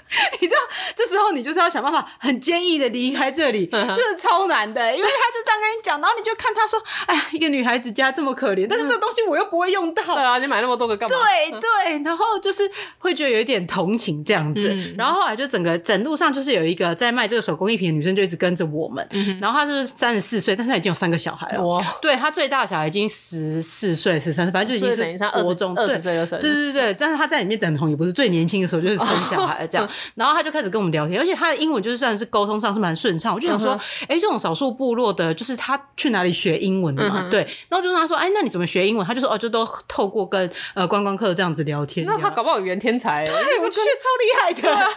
你知道，这时候你就是要想办法很坚毅的离开这里，这是超难的，因为他就这样跟你讲，然后你就看他说：“哎呀，一个女孩子家这么可怜，但是这个东西我又不会用到。”对啊，你买那么多个干嘛？对对，然后就是会觉得有一点同情这样子。然后后来就整个整路上就是有一个在卖这个手工艺品的女生就一直跟着我们，然后她就是三十四岁，但是她已经有三个小孩了。哇，对，她最大的小孩已经十四岁、十三岁，反正就已经是国中二十岁就生。对对对，但是她在里面等同也不是最年轻的时候，就是生小孩这样。然后他就开始跟我们聊天，而且他的英文就是算是沟通上是蛮顺畅。我就想说，哎、欸，这种少数部落的，就是他去哪里学英文的嘛？嗯、对。然后就跟他说，哎，那你怎么学英文？他就说，哦，就都透过跟呃观光客这样子聊天。那他搞不好语言天才，对，我觉得超厉害的。对，啊、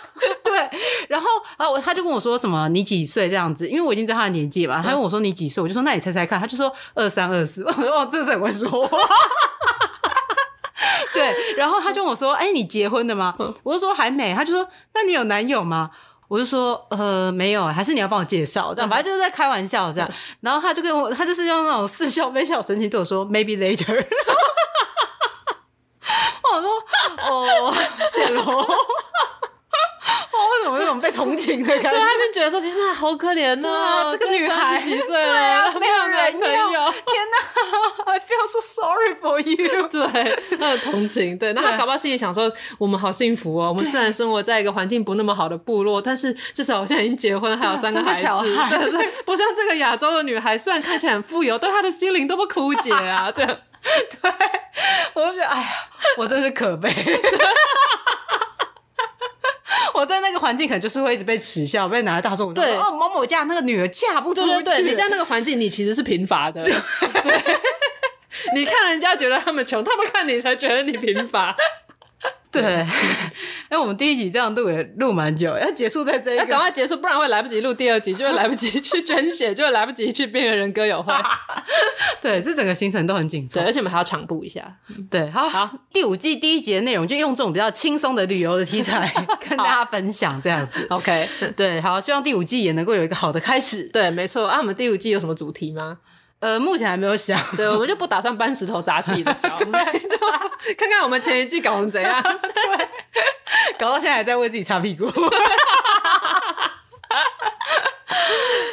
对。然后啊，我他就跟我说什么，你几岁这样子？因为我已经知道他的年纪嘛。他问我说你几岁？我就说那你猜猜看。他就说二三二四。我说哦，这是很会说话。对，然后他就跟我说：“哎、欸，你结婚的吗？”我就说还没。他就说：“那你有男友吗？”我就说：“呃，没有，还是你要帮我介绍？”这样，反正就是在开玩笑这样。然后他就跟我，他就是用那种似笑非笑神情对我说：“Maybe later。”我说：“哦，谢喽。” 为什么有种被同情的感觉？对，他就觉得说：“天哪，好可怜哦，这个女孩几岁了，没有男朋友。天哪，I feel so sorry for you。”对，他的同情。对，那他搞不好心里想说：“我们好幸福哦，我们虽然生活在一个环境不那么好的部落，但是至少我现在已经结婚，还有三个孩子。对对，不像这个亚洲的女孩，虽然看起来很富有，但她的心灵多么枯竭啊！对，对，我就觉得，哎呀，我真是可悲。我在那个环境，可能就是会一直被耻笑，被拿来大众对哦，某某家那个女儿嫁不出去。对对对，你在那个环境，你其实是贫乏的。对，你看人家觉得他们穷，他们看你才觉得你贫乏。对，哎，我们第一集这样录也录蛮久，要结束在这一个，要赶快结束，不然会来不及录第二集，就会来不及去捐血，就会来不及去边缘人歌友会。对，这整个行程都很紧张，对，而且我们还要长步一下。对，好，好，第五季第一集的内容就用这种比较轻松的旅游的题材 跟大家分享，这样子。OK，对，好，希望第五季也能够有一个好的开始。对，没错。啊，我们第五季有什么主题吗？呃，目前还没有想，对，我们就不打算搬石头砸自己的脚，对 看看我们前一季搞成怎样，对，搞到现在还在为自己擦屁股。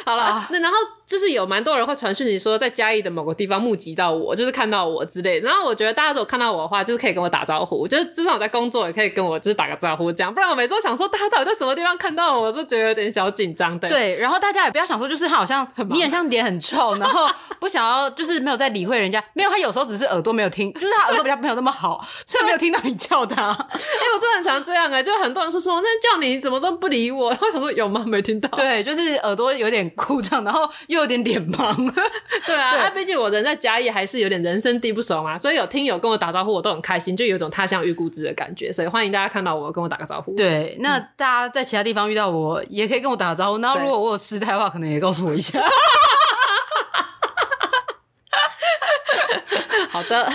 好了，那然后就是有蛮多人会传讯息说，在嘉义的某个地方目击到我，就是看到我之类的。然后我觉得大家如果看到我的话，就是可以跟我打招呼，就是至少我在工作也可以跟我就是打个招呼这样。不然我每次都想说，大家到底在什么地方看到我，我都觉得有点小紧张。对，对，然后大家也不要想说，就是他好像很你很像脸很臭，然后不想要就是没有在理会人家。没有，他有时候只是耳朵没有听，就是他耳朵比较没有那么好，所以没有听到你叫他。哎、欸，我真的很常这样哎、欸，就很多人说说那叫你怎么都不理我，然后想说有吗？没听到。对，就是耳朵有点。故障，然后又有点脸盲。对啊，那毕对、啊、竟我人在嘉义，还是有点人生地不熟嘛，所以有听友跟我打招呼，我都很开心，就有一种他乡遇故知的感觉。所以欢迎大家看到我，跟我打个招呼。对，那大家在其他地方遇到我，也可以跟我打个招呼。然后如果我有失态的话，可能也告诉我一下。好的，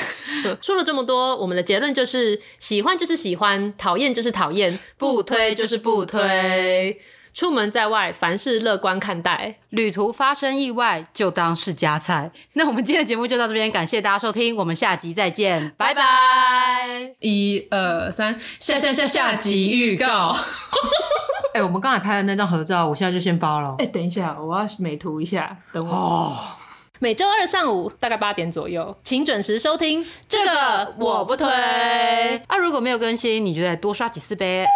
说了这么多，我们的结论就是：喜欢就是喜欢，讨厌就是讨厌，不推就是不推。出门在外，凡事乐观看待。旅途发生意外，就当是加菜。那我们今天的节目就到这边，感谢大家收听，我们下集再见，拜拜。一二三，下下下下集预告。哎、欸，我们刚才拍的那张合照，我现在就先发了。哎、欸，等一下，我要美图一下，等我。哦、每周二上午大概八点左右，请准时收听。这个我不推。啊，如果没有更新，你就再多刷几次呗。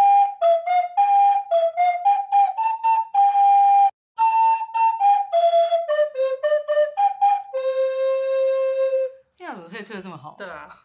好？对啊，